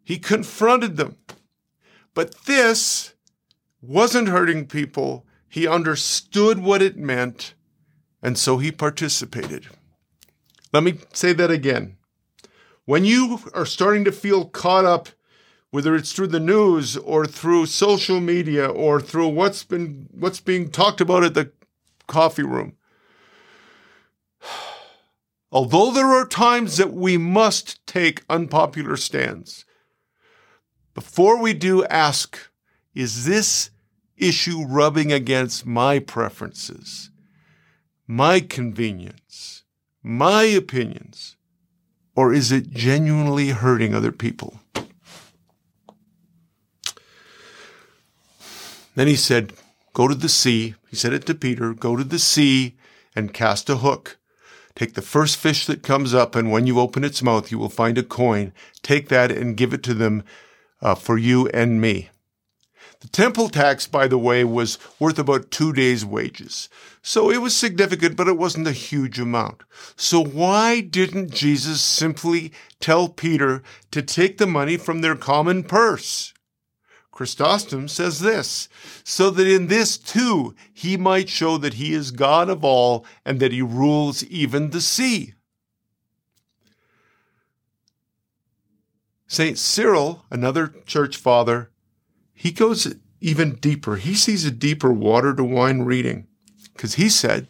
He confronted them. But this wasn't hurting people. He understood what it meant, and so he participated. Let me say that again. When you are starting to feel caught up, whether it's through the news or through social media or through what's been what's being talked about at the coffee room, although there are times that we must take unpopular stands, before we do, ask is this issue rubbing against my preferences, my convenience, my opinions, or is it genuinely hurting other people? Then he said, Go to the sea. He said it to Peter go to the sea and cast a hook. Take the first fish that comes up, and when you open its mouth, you will find a coin. Take that and give it to them uh, for you and me. The temple tax, by the way, was worth about two days' wages. So it was significant, but it wasn't a huge amount. So why didn't Jesus simply tell Peter to take the money from their common purse? Chrysostom says this, so that in this too he might show that he is God of all and that he rules even the sea. St. Cyril, another church father, he goes even deeper. He sees a deeper water to wine reading because he said,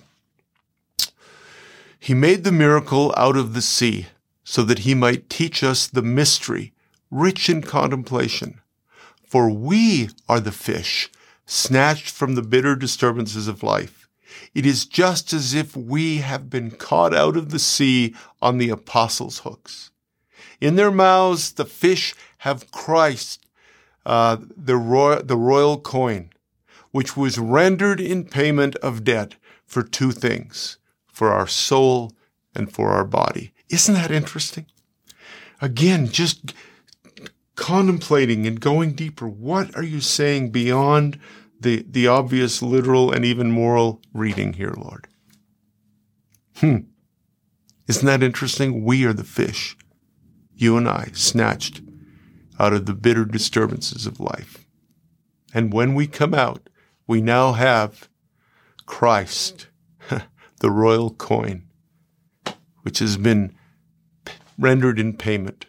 He made the miracle out of the sea so that he might teach us the mystery, rich in contemplation. For we are the fish snatched from the bitter disturbances of life. It is just as if we have been caught out of the sea on the apostles' hooks. In their mouths, the fish have Christ, uh, the, royal, the royal coin, which was rendered in payment of debt for two things for our soul and for our body. Isn't that interesting? Again, just contemplating and going deeper. What are you saying beyond the, the obvious literal and even moral reading here, Lord? Hmm. Isn't that interesting? We are the fish, you and I, snatched out of the bitter disturbances of life. And when we come out, we now have Christ, the royal coin, which has been rendered in payment.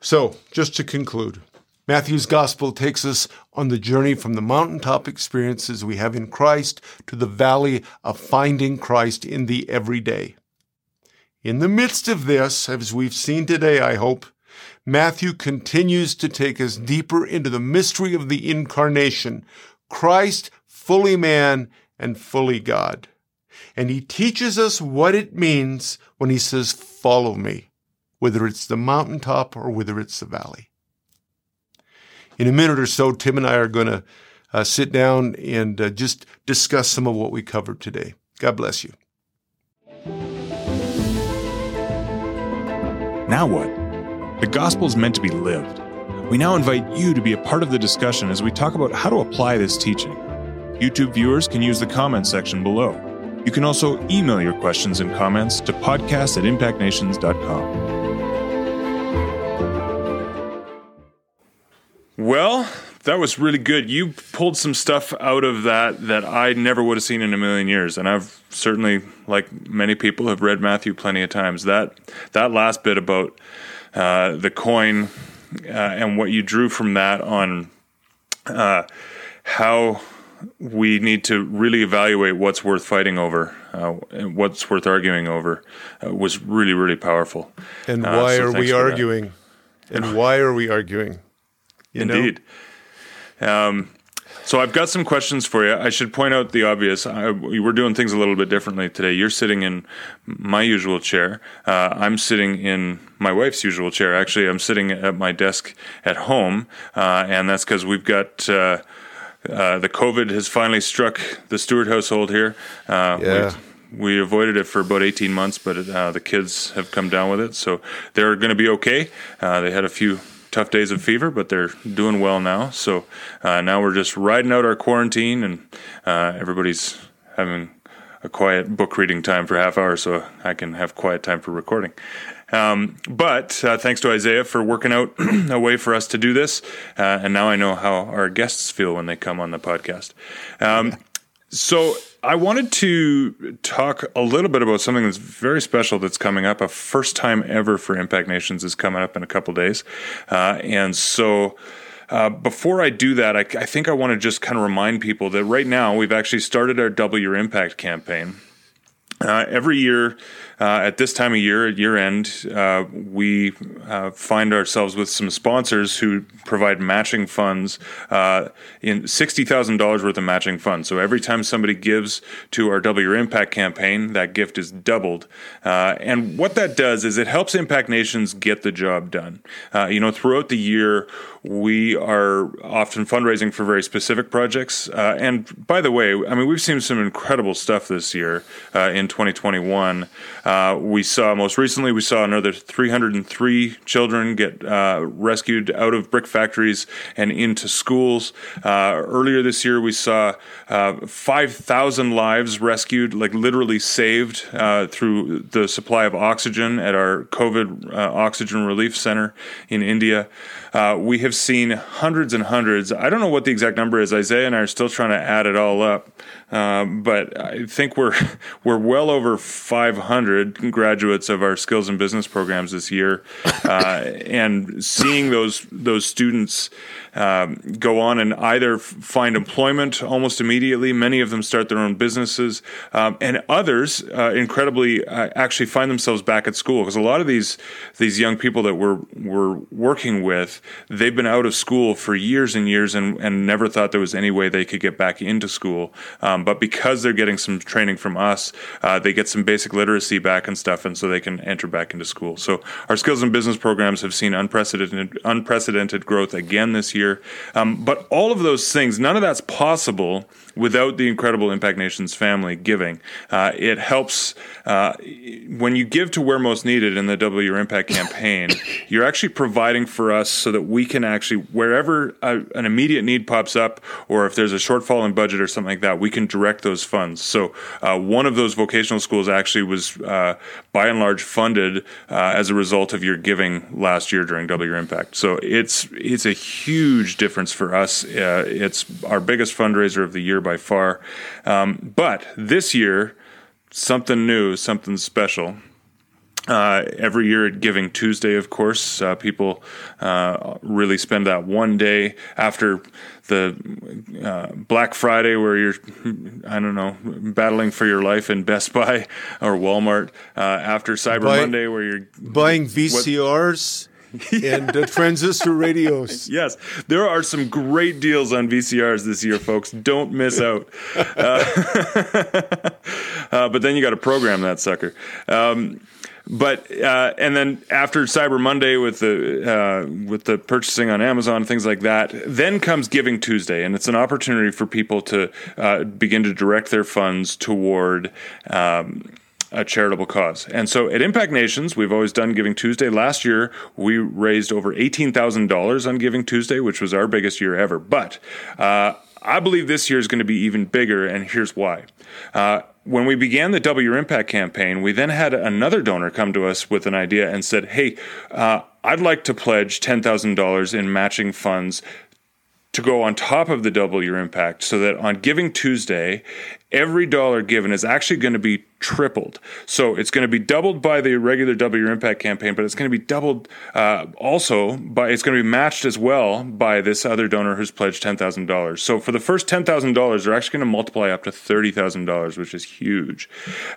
So, just to conclude, Matthew's gospel takes us on the journey from the mountaintop experiences we have in Christ to the valley of finding Christ in the everyday. In the midst of this, as we've seen today, I hope, Matthew continues to take us deeper into the mystery of the incarnation, Christ fully man and fully God. And he teaches us what it means when he says, Follow me, whether it's the mountaintop or whether it's the valley. In a minute or so, Tim and I are going to uh, sit down and uh, just discuss some of what we covered today. God bless you. Now what? The gospel is meant to be lived. We now invite you to be a part of the discussion as we talk about how to apply this teaching. YouTube viewers can use the comments section below. You can also email your questions and comments to podcast at impactnations.com. Well, that was really good. You pulled some stuff out of that that I never would have seen in a million years, and I've certainly, like many people, have read Matthew plenty of times. That that last bit about uh, the coin uh, and what you drew from that on uh, how we need to really evaluate what's worth fighting over, uh, and what's worth arguing over, uh, was really, really powerful. And uh, why so are we arguing? That. And why are we arguing? You Indeed. Um, so I've got some questions for you. I should point out the obvious. I, we're doing things a little bit differently today. You're sitting in my usual chair. Uh, I'm sitting in my wife's usual chair. Actually, I'm sitting at my desk at home, uh, and that's because we've got. Uh, uh, the COVID has finally struck the Stewart household here. Uh, yeah. We, we, avoided it for about 18 months, but uh, the kids have come down with it. So they're going to be okay. Uh, they had a few tough days of fever, but they're doing well now. So uh, now we're just riding out our quarantine, and uh, everybody's having a quiet book reading time for half hour, so I can have quiet time for recording. Um, but uh, thanks to Isaiah for working out a way for us to do this. Uh, and now I know how our guests feel when they come on the podcast. Um, so I wanted to talk a little bit about something that's very special that's coming up. A first time ever for Impact Nations is coming up in a couple days. Uh, and so. Uh, before I do that, I, I think I want to just kind of remind people that right now we've actually started our Double Your Impact campaign. Uh, every year, uh, at this time of year, at year end, uh, we uh, find ourselves with some sponsors who provide matching funds uh, in $60,000 worth of matching funds. So every time somebody gives to our Double Your Impact campaign, that gift is doubled. Uh, and what that does is it helps Impact Nations get the job done. you know, throughout the year, we are often fundraising for very specific projects. Uh, and by the way, I mean, we've seen some incredible stuff this year uh, in 2021. Uh, we saw, most recently, we saw another 303 children get uh, rescued out of brick factories and into schools. Uh, earlier this year, we saw uh, 5,000 lives rescued, like literally saved through the supply of oxygen at our COVID Oxygen Relief Center in India. Uh, we have seen hundreds and hundreds. I don't know what the exact number is. Isaiah and I are still trying to add it all up, uh, but I think we're we're well well over 500 graduates of our skills and business programs this year, uh, and seeing those those students um, go on and either find employment almost immediately. Many of them start their own businesses, um, and others, uh, incredibly, uh, actually find themselves back at school because a lot of these these young people that we're we're working with, they've been out of school for years and years and, and never thought there was any way they could get back into school. Um, but because they're getting some training from us, uh, they get some basic literacy back and stuff, and so they can enter back into school. So our skills and business programs have seen unprecedented unprecedented growth again this year. Um, but all of those things, none of that's possible without the incredible Impact Nations family giving. Uh, it helps uh, when you give to where most needed in the Double Your Impact campaign. you're actually providing for us so that we can actually wherever a, an immediate need pops up, or if there's a shortfall in budget or something like that, we can direct those funds. So uh, one of those vocational schools actually was uh, by and large funded uh, as a result of your giving last year during Double Your Impact. So it's it's a huge difference for us. Uh, it's our biggest fundraiser of the year by far. Um, but this year, something new, something special. Uh, every year at Giving Tuesday, of course, uh, people uh, really spend that one day after the uh, Black Friday where you're, I don't know, battling for your life in Best Buy or Walmart. Uh, after Cyber Buy, Monday where you're buying VCRs. What, and uh, transistor radios. Yes, there are some great deals on VCRs this year, folks. Don't miss out. Uh, uh, but then you got to program that sucker. Um, but uh, and then after Cyber Monday with the uh, with the purchasing on Amazon things like that, then comes Giving Tuesday, and it's an opportunity for people to uh, begin to direct their funds toward. Um, a charitable cause. And so at Impact Nations, we've always done Giving Tuesday. Last year, we raised over $18,000 on Giving Tuesday, which was our biggest year ever. But uh, I believe this year is going to be even bigger, and here's why. Uh, when we began the Double Your Impact campaign, we then had another donor come to us with an idea and said, Hey, uh, I'd like to pledge $10,000 in matching funds to go on top of the Double Your Impact so that on Giving Tuesday, every dollar given is actually going to be tripled. So it's going to be doubled by the regular Double Your Impact campaign, but it's going to be doubled uh, also by it's going to be matched as well by this other donor who's pledged ten thousand dollars. So for the first ten thousand dollars, they're actually going to multiply up to thirty thousand dollars, which is huge.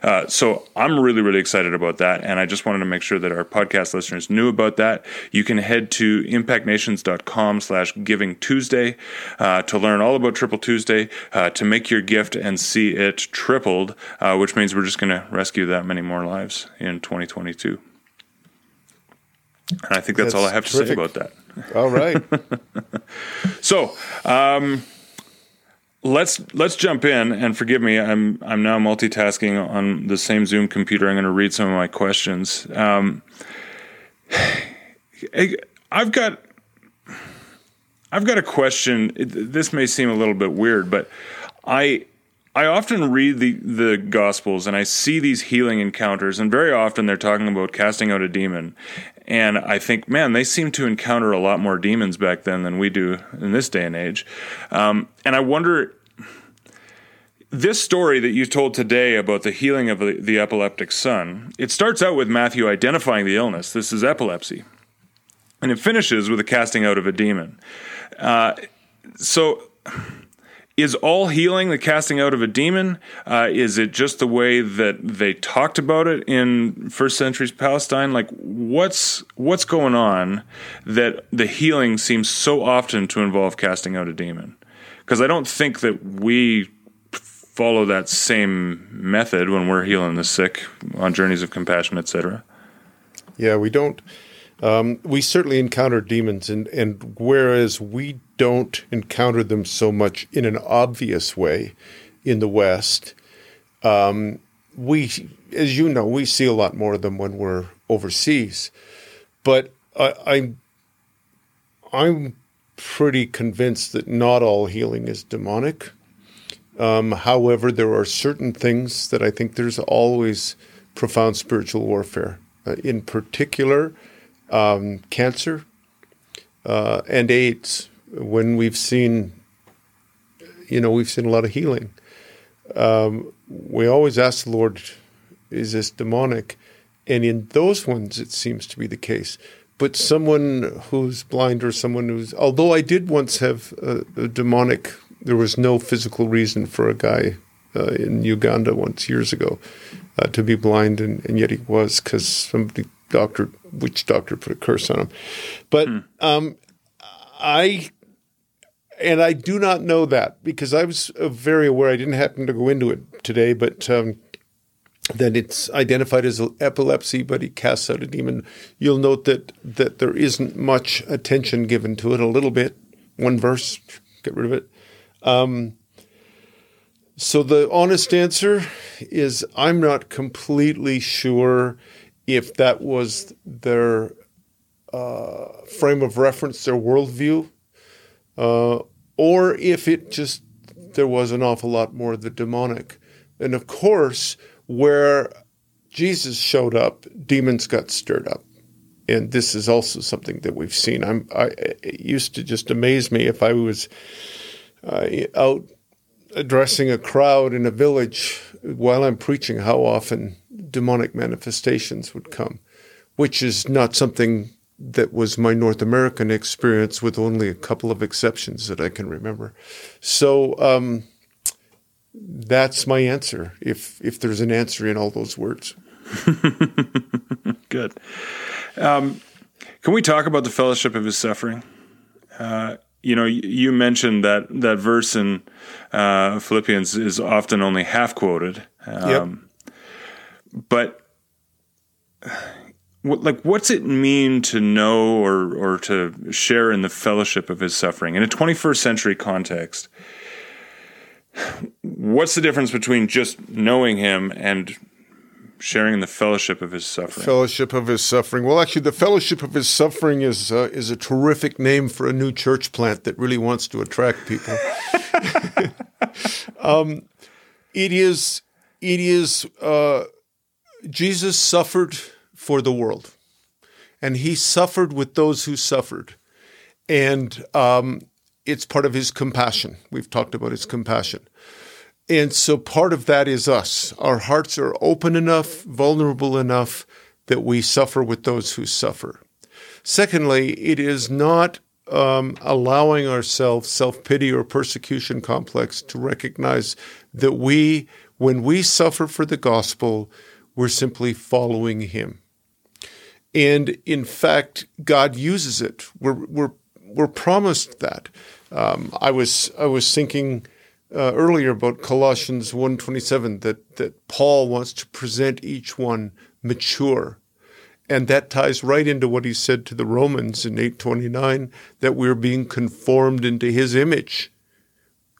Uh, so I'm really really excited about that, and I just wanted to make sure that our podcast listeners knew about that. You can head to impactnations.com/slash Giving Tuesday uh, to learn all about Triple Tuesday, uh, to make your gift and see it tripled, uh, which means we're just going to rescue that many more lives in 2022. And I think that's, that's all I have terrific. to say about that. All right. so, um, let's let's jump in and forgive me i'm i'm now multitasking on the same zoom computer i'm going to read some of my questions um, i've got i've got a question this may seem a little bit weird but i I often read the, the Gospels and I see these healing encounters, and very often they're talking about casting out a demon. And I think, man, they seem to encounter a lot more demons back then than we do in this day and age. Um, and I wonder this story that you told today about the healing of the, the, epileptic son, it starts out with Matthew identifying the illness. This is epilepsy. And it finishes with the casting out of a demon. Uh, so is all healing the casting out of a demon? Uh, is it just the way that they talked about it in first century Palestine? Like, what's what's going on that the healing seems so often to involve casting out a demon? Because I don't think that we follow that same method when we're healing the sick on journeys of compassion, etc. Yeah, we don't. Um, we certainly encounter demons, and, and whereas we don't encounter them so much in an obvious way in the West, um, we, as you know, we see a lot more of them when we're overseas. But I, I'm, I'm pretty convinced that not all healing is demonic. Um, however, there are certain things that I think there's always profound spiritual warfare. Uh, in particular, um, cancer uh, and AIDS, when we've seen, you know, we've seen a lot of healing. Um, we always ask the Lord is this demonic? And in those ones, it seems to be the case. But someone who's blind or someone who's, although I did once have a, a demonic, there was no physical reason for a guy uh, in Uganda once years ago uh, to be blind, and, and yet he was because somebody doctor, witch doctor put a curse on him. But mm. um, I and I do not know that because I was uh, very aware. I didn't happen to go into it today, but um, that it's identified as epilepsy, but he casts out a demon. You'll note that that there isn't much attention given to it. A little bit, one verse, get rid of it. Um, so the honest answer is I'm not completely sure if that was their uh, frame of reference, their worldview, uh, or if it just there was an awful lot more of the demonic. And of course, where Jesus showed up, demons got stirred up. And this is also something that we've seen. I'm, I, it used to just amaze me if I was uh, out addressing a crowd in a village while I'm preaching, how often demonic manifestations would come, which is not something that was my North American experience, with only a couple of exceptions that I can remember. So um, that's my answer. If if there's an answer in all those words. Good. Um, can we talk about the fellowship of his suffering? Uh, you know, you mentioned that that verse in uh, Philippians is often only half quoted. Um, yep. But like what's it mean to know or or to share in the fellowship of his suffering? In a 21st century context what's the difference between just knowing him and sharing in the fellowship of his suffering? Fellowship of his suffering. Well actually the fellowship of his suffering is uh, is a terrific name for a new church plant that really wants to attract people. Um, it is it is uh, jesus suffered for the world. And he suffered with those who suffered. And um, it's part of his compassion. We've talked about his compassion. And so part of that is us. Our hearts are open enough, vulnerable enough that we suffer with those who suffer. Secondly, it is not um, allowing ourselves self pity or persecution complex to recognize that we, when we suffer for the gospel, we're simply following Him. And in fact, God uses it. We're, we're, we're promised that. Um, I was I was thinking uh, earlier about Colossians 1.27 that that Paul wants to present each one mature, and that ties right into what he said to the Romans in 8.29 that we're being conformed into His image.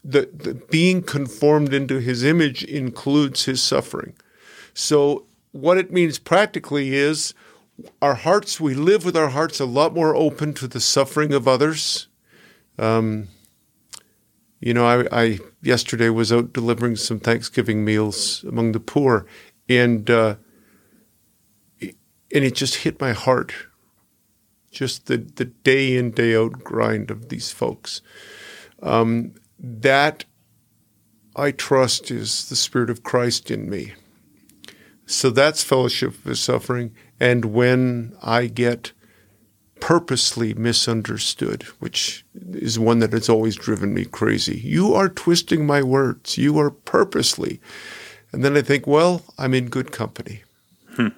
The, the being conformed into His image includes His suffering. So what it means practically is our hearts, we live with our hearts a lot more open to the suffering of others. Um, you know, I, I, yesterday was out delivering some Thanksgiving meals among the poor, and uh, and it just hit my heart. Just the the day in day out grind of these folks. Um, that I trust is the Spirit of Christ in me. So that's fellowship with suffering. And when I get purposely misunderstood, which is one that has always driven me crazy, you are twisting my words. You are purposely. And then I think, well, I'm in good company. Hmm.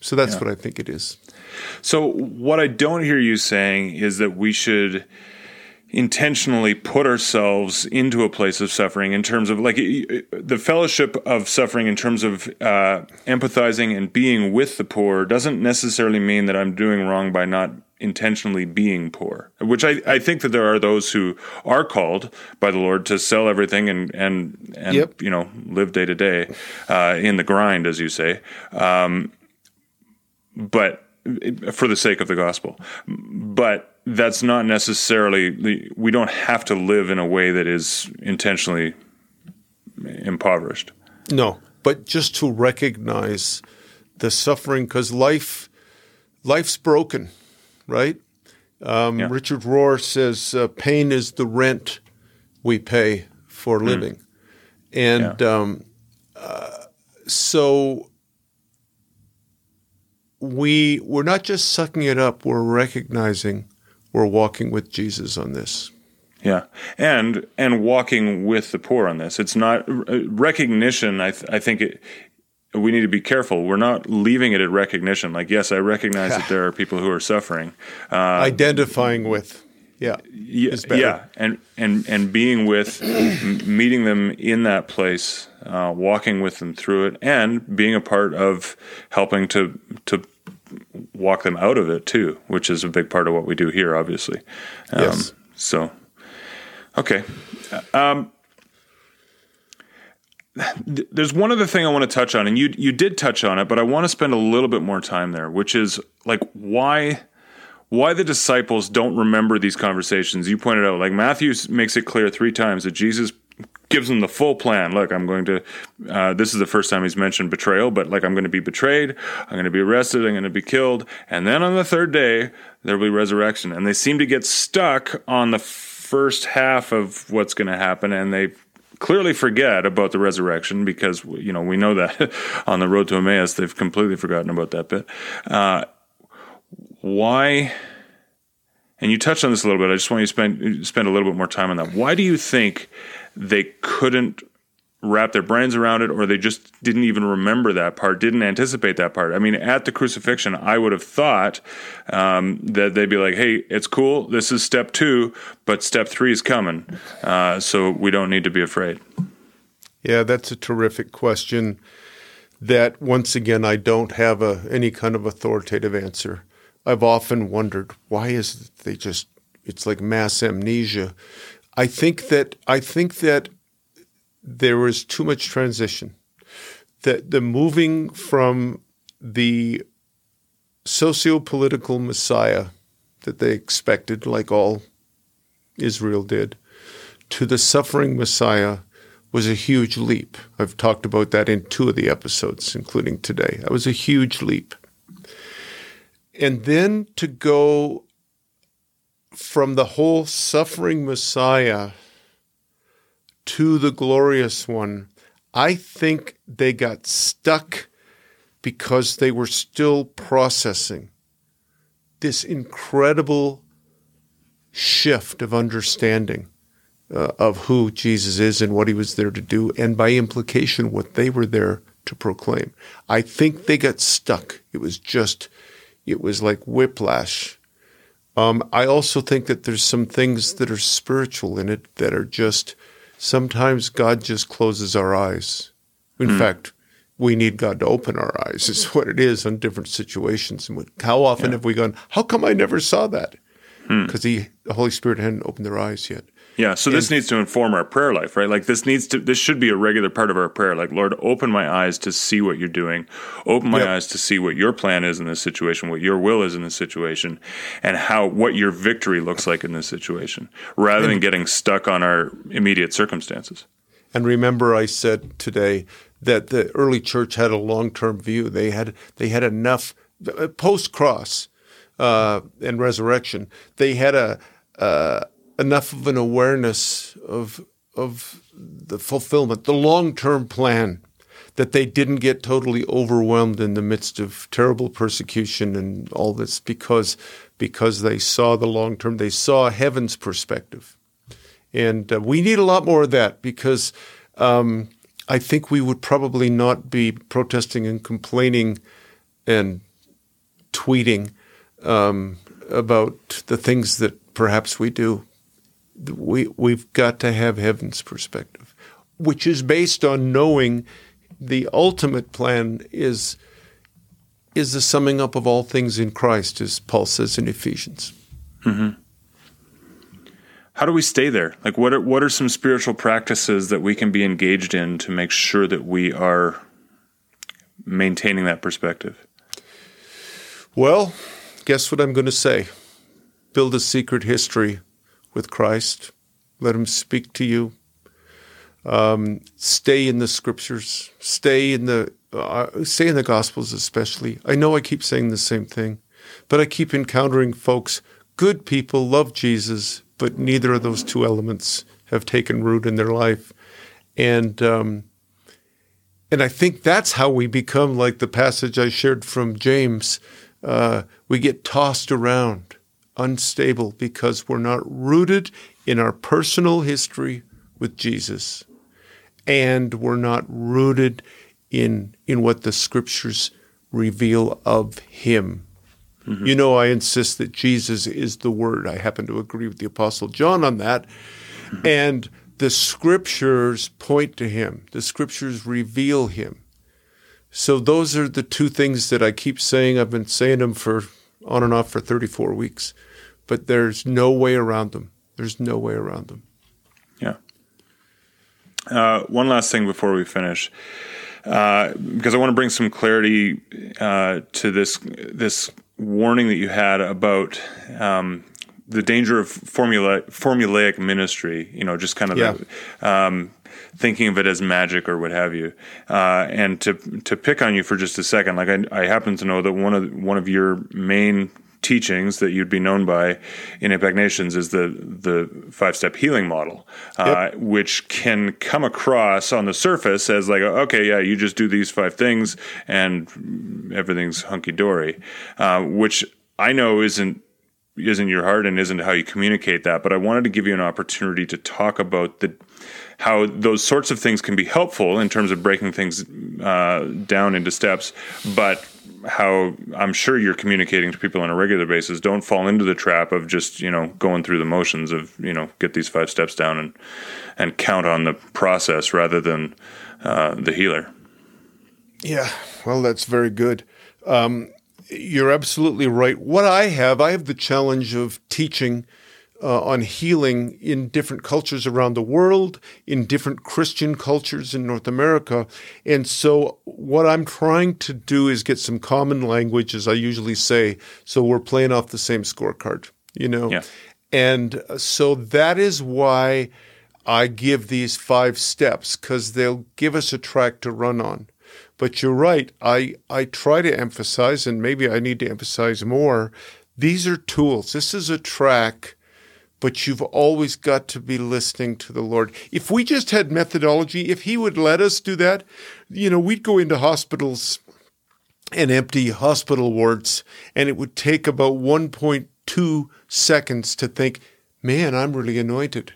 So that's yeah. what I think it is. So, what I don't hear you saying is that we should intentionally put ourselves into a place of suffering in terms of like the fellowship of suffering in terms of uh, empathizing and being with the poor doesn't necessarily mean that I'm doing wrong by not intentionally being poor which I, I think that there are those who are called by the lord to sell everything and and and yep. you know live day to day uh, in the grind as you say um, but for the sake of the gospel but that's not necessarily we don't have to live in a way that is intentionally impoverished. No, but just to recognize the suffering because life life's broken, right? Um, yeah. Richard Rohr says uh, pain is the rent we pay for hmm. living, mm. and yeah. um, uh, so we we're not just sucking it up, we're recognizing we're walking with Jesus on this. Yeah, and and walking with the poor on this. It's not uh, recognition. I th- I think it, we need to be careful. We're not leaving it at recognition. Like, yes, I recognize that there are people who are suffering. Uh, Identifying with, yeah, yeah, yeah, and and and being with, meeting them in that place, uh, walking with them through it, and being a part of helping to to walk them out of it too, which is a big part of what we do here, obviously. Um, yes. So Okay. Um, there's one other thing I want to touch on, and you you did touch on it, but I want to spend a little bit more time there, which is like why why the disciples don't remember these conversations. You pointed out, like Matthew makes it clear three times that Jesus gives them the full plan. Look, I'm going to. Uh, this is the first time he's mentioned betrayal, but like I'm going to be betrayed, I'm going to be arrested, I'm going to be killed, and then on the third day there will be resurrection. And they seem to get stuck on the first half of what's going to happen, and they clearly forget about the resurrection because you know we know that on the road to Emmaus they've completely forgotten about that bit. Uh, why? And you touched on this a little bit. I just want you to spend spend a little bit more time on that. Why do you think they couldn't wrap their brains around it or they just didn't even remember that part, didn't anticipate that part. I mean, at the crucifixion, I would have thought um, that they'd be like, hey, it's cool. This is step two, but step three is coming. Uh, so we don't need to be afraid. Yeah, that's a terrific question that, once again, I don't have a, any kind of authoritative answer. I've often wondered why is they just it's like mass amnesia. I think that I think that there was too much transition. That the moving from the socio-political Messiah that they expected, like all Israel did, to the suffering Messiah was a huge leap. I've talked about that in two of the episodes, including today. That was a huge leap. And then to go from the whole suffering Messiah to the glorious one, I think they got stuck because they were still processing this incredible shift of understanding uh, of who Jesus is and what he was there to do, and by implication, what they were there to proclaim. I think they got stuck. It was just, it was like whiplash. Um, I also think that there's some things that are spiritual in it that are just sometimes God just closes our eyes. In mm. fact, we need God to open our eyes. Is what it is on different situations. And how often yeah. have we gone? How come I never saw that? Because hmm. the Holy Spirit hadn't opened their eyes yet. Yeah, so and, this needs to inform our prayer life, right? Like this needs to this should be a regular part of our prayer. Like, Lord, open my eyes to see what you're doing. Open my yep. eyes to see what your plan is in this situation, what your will is in this situation, and how what your victory looks like in this situation, rather and, than getting stuck on our immediate circumstances. And remember I said today that the early church had a long-term view. They had they had enough uh, post cross uh, and resurrection. They had a uh, enough of an awareness of of the fulfillment, the long term plan, that they didn't get totally overwhelmed in the midst of terrible persecution and all this because because they saw the long term, they saw heaven's perspective, and uh, we need a lot more of that because. Um, I think we would probably not be protesting and complaining and tweeting um, about the things that perhaps we do we we've got to have heaven's perspective, which is based on knowing the ultimate plan is is the summing up of all things in Christ, as Paul says in Ephesians. Mm-hmm. How do we stay there? Like, what are what are some spiritual practices that we can be engaged in to make sure that we are maintaining that perspective? Well, guess what I'm going to say? Build a secret history with Christ. Let Him speak to you. Um, stay in the Scriptures. Stay in the uh, stay in the Gospels, especially. I know I keep saying the same thing, but I keep encountering folks. Good people love Jesus, but neither of those two elements have taken root in their life, and um, and I think that's how we become like the passage I shared from James uh, we get tossed around, unstable, because we're not rooted in our personal history with Jesus, and we're not rooted in in what the scriptures reveal of Him. Mm-hmm. You know, I insist that Jesus is the Word. I happen to agree with the Apostle John on that, mm-hmm. and the scriptures point to Him. The scriptures reveal Him. So those are the two things that I keep saying. I've been saying them for on and off for 34 weeks, but there's no way around them. There's no way around them. Yeah. Uh, one last thing before we finish, uh, because I want to bring some clarity uh, to this this warning that you had about um, the danger of formula formulaic ministry. You know, just kind of yeah. the, um, thinking of it as magic or what have you. Uh, and to to pick on you for just a second, like I, I happen to know that one of one of your main teachings that you'd be known by in Impact Nations is the the five step healing model, uh, yep. which can come across on the surface as like, okay, yeah, you just do these five things and everything's hunky dory, uh, which I know isn't isn't your heart and isn't how you communicate that. But I wanted to give you an opportunity to talk about the how those sorts of things can be helpful in terms of breaking things uh, down into steps, but how I'm sure you're communicating to people on a regular basis. Don't fall into the trap of just you know going through the motions of you know get these five steps down and and count on the process rather than uh, the healer. Yeah, well, that's very good. Um, you're absolutely right. What I have, I have the challenge of teaching uh, on healing in different cultures around the world, in different Christian cultures in North America. And so, what I'm trying to do is get some common language, as I usually say. So, we're playing off the same scorecard, you know? Yeah. And so, that is why I give these five steps, because they'll give us a track to run on. But you're right. I, I try to emphasize, and maybe I need to emphasize more. These are tools. This is a track but you've always got to be listening to the Lord. If we just had methodology, if He would let us do that, you know, we'd go into hospitals and empty hospital wards, and it would take about 1.2 seconds to think, man, I'm really anointed.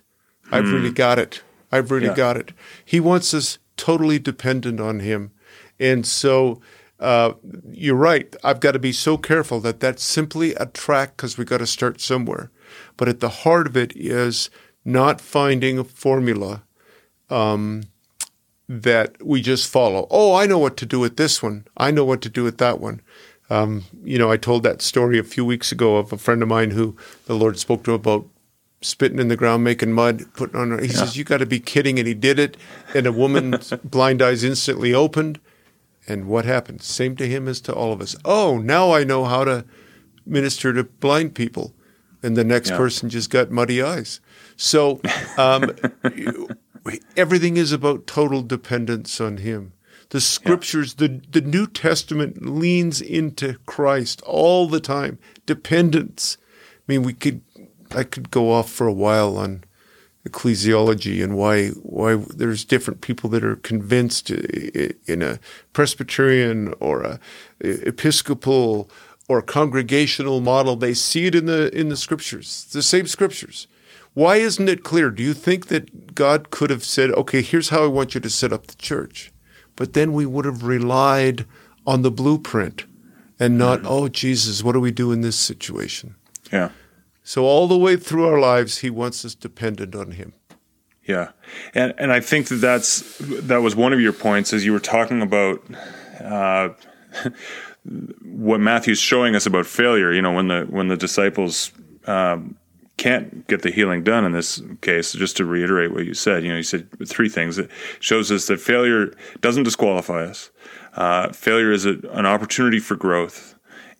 I've hmm. really got it. I've really yeah. got it. He wants us totally dependent on Him. And so, uh, you're right. I've got to be so careful that that's simply a track because we got to start somewhere. But at the heart of it is not finding a formula um, that we just follow. Oh, I know what to do with this one. I know what to do with that one. Um, you know, I told that story a few weeks ago of a friend of mine who the Lord spoke to about spitting in the ground, making mud, putting on. He yeah. says, "You got to be kidding!" And he did it, and a woman's blind eyes instantly opened. And what happened? Same to him as to all of us. Oh, now I know how to minister to blind people and the next yeah. person just got muddy eyes. So um, everything is about total dependence on Him. The scriptures, yeah. the, the New Testament leans into Christ all the time. Dependence. I mean, we could, I could go off for a while on ecclesiology and why why there's different people that are convinced in a Presbyterian or a Episcopal or congregational model. They see it in the in the scriptures, the same scriptures. Why isn't it clear? Do you think that God could have said, "Okay, here's how I want you to set up the church," but then we would have relied on the blueprint and not, mm-hmm. "Oh, Jesus, what do we do in this situation?" Yeah. So all the way through our lives, He wants us dependent on Him. Yeah, and and I think that that's that was one of your points as you were talking about. Uh, what Matthew's showing us about failure, you know, when the when the disciples um, can't get the healing done in this case, just to reiterate what you said, you know, you said three things. It shows us that failure doesn't disqualify us. Uh, failure is a, an opportunity for growth,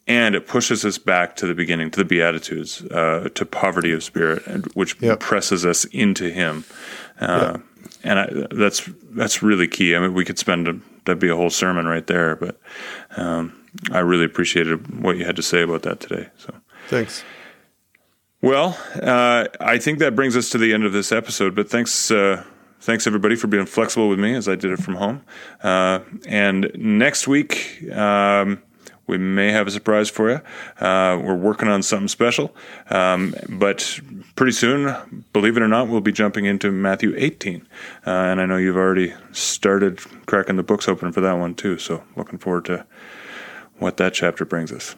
and it pushes us back to the beginning, to the Beatitudes, uh, to poverty of spirit, which yep. presses us into Him. Uh, yep. And I, that's that's really key. I mean, we could spend a, that'd be a whole sermon right there, but um, I really appreciated what you had to say about that today. So thanks. Well, uh, I think that brings us to the end of this episode. But thanks, uh, thanks everybody for being flexible with me as I did it from home. Uh, and next week um, we may have a surprise for you. Uh, we're working on something special, um, but pretty soon, believe it or not, we'll be jumping into Matthew 18. Uh, and I know you've already started cracking the books open for that one too. So looking forward to what that chapter brings us.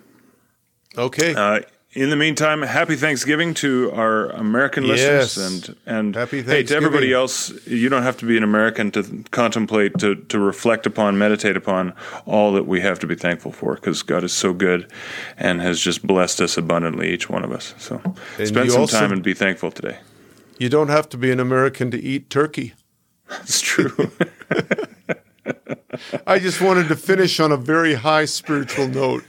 Okay. Uh, in the meantime, happy Thanksgiving to our American Yes. listeners, and and Happy hey to everybody else. You don't have to be an American to contemplate, to to reflect upon, meditate upon all that we have to be thankful for, because God is so good, and has just blessed us abundantly, each one of us. So spend you some also- time and be thankful today. you don't have to be an American to eat turkey. That's true. I just wanted to finish on a very high spiritual note.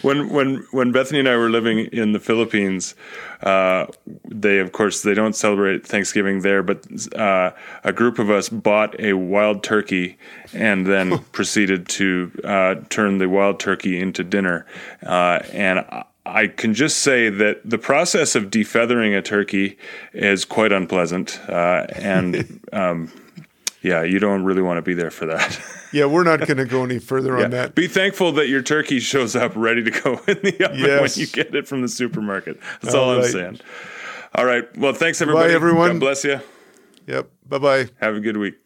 when when when Bethany and I were living in the Philippines, uh, they of course they don't celebrate Thanksgiving there, but uh, a group of us bought a wild turkey and then proceeded to uh, turn the wild turkey into dinner. Uh, and I- can just say that the process of defeathering a turkey is quite unpleasant, uh, and um, yeah, you don't really want to be there for that. Yeah, we're not going to go any further on that. Be thankful that your turkey shows up ready to go in the oven Yes. when you get it from the supermarket. That's all, All I'm saying. All right. Well, thanks everybody. everyone. God bless you. Yep. Bye bye. Have a good week.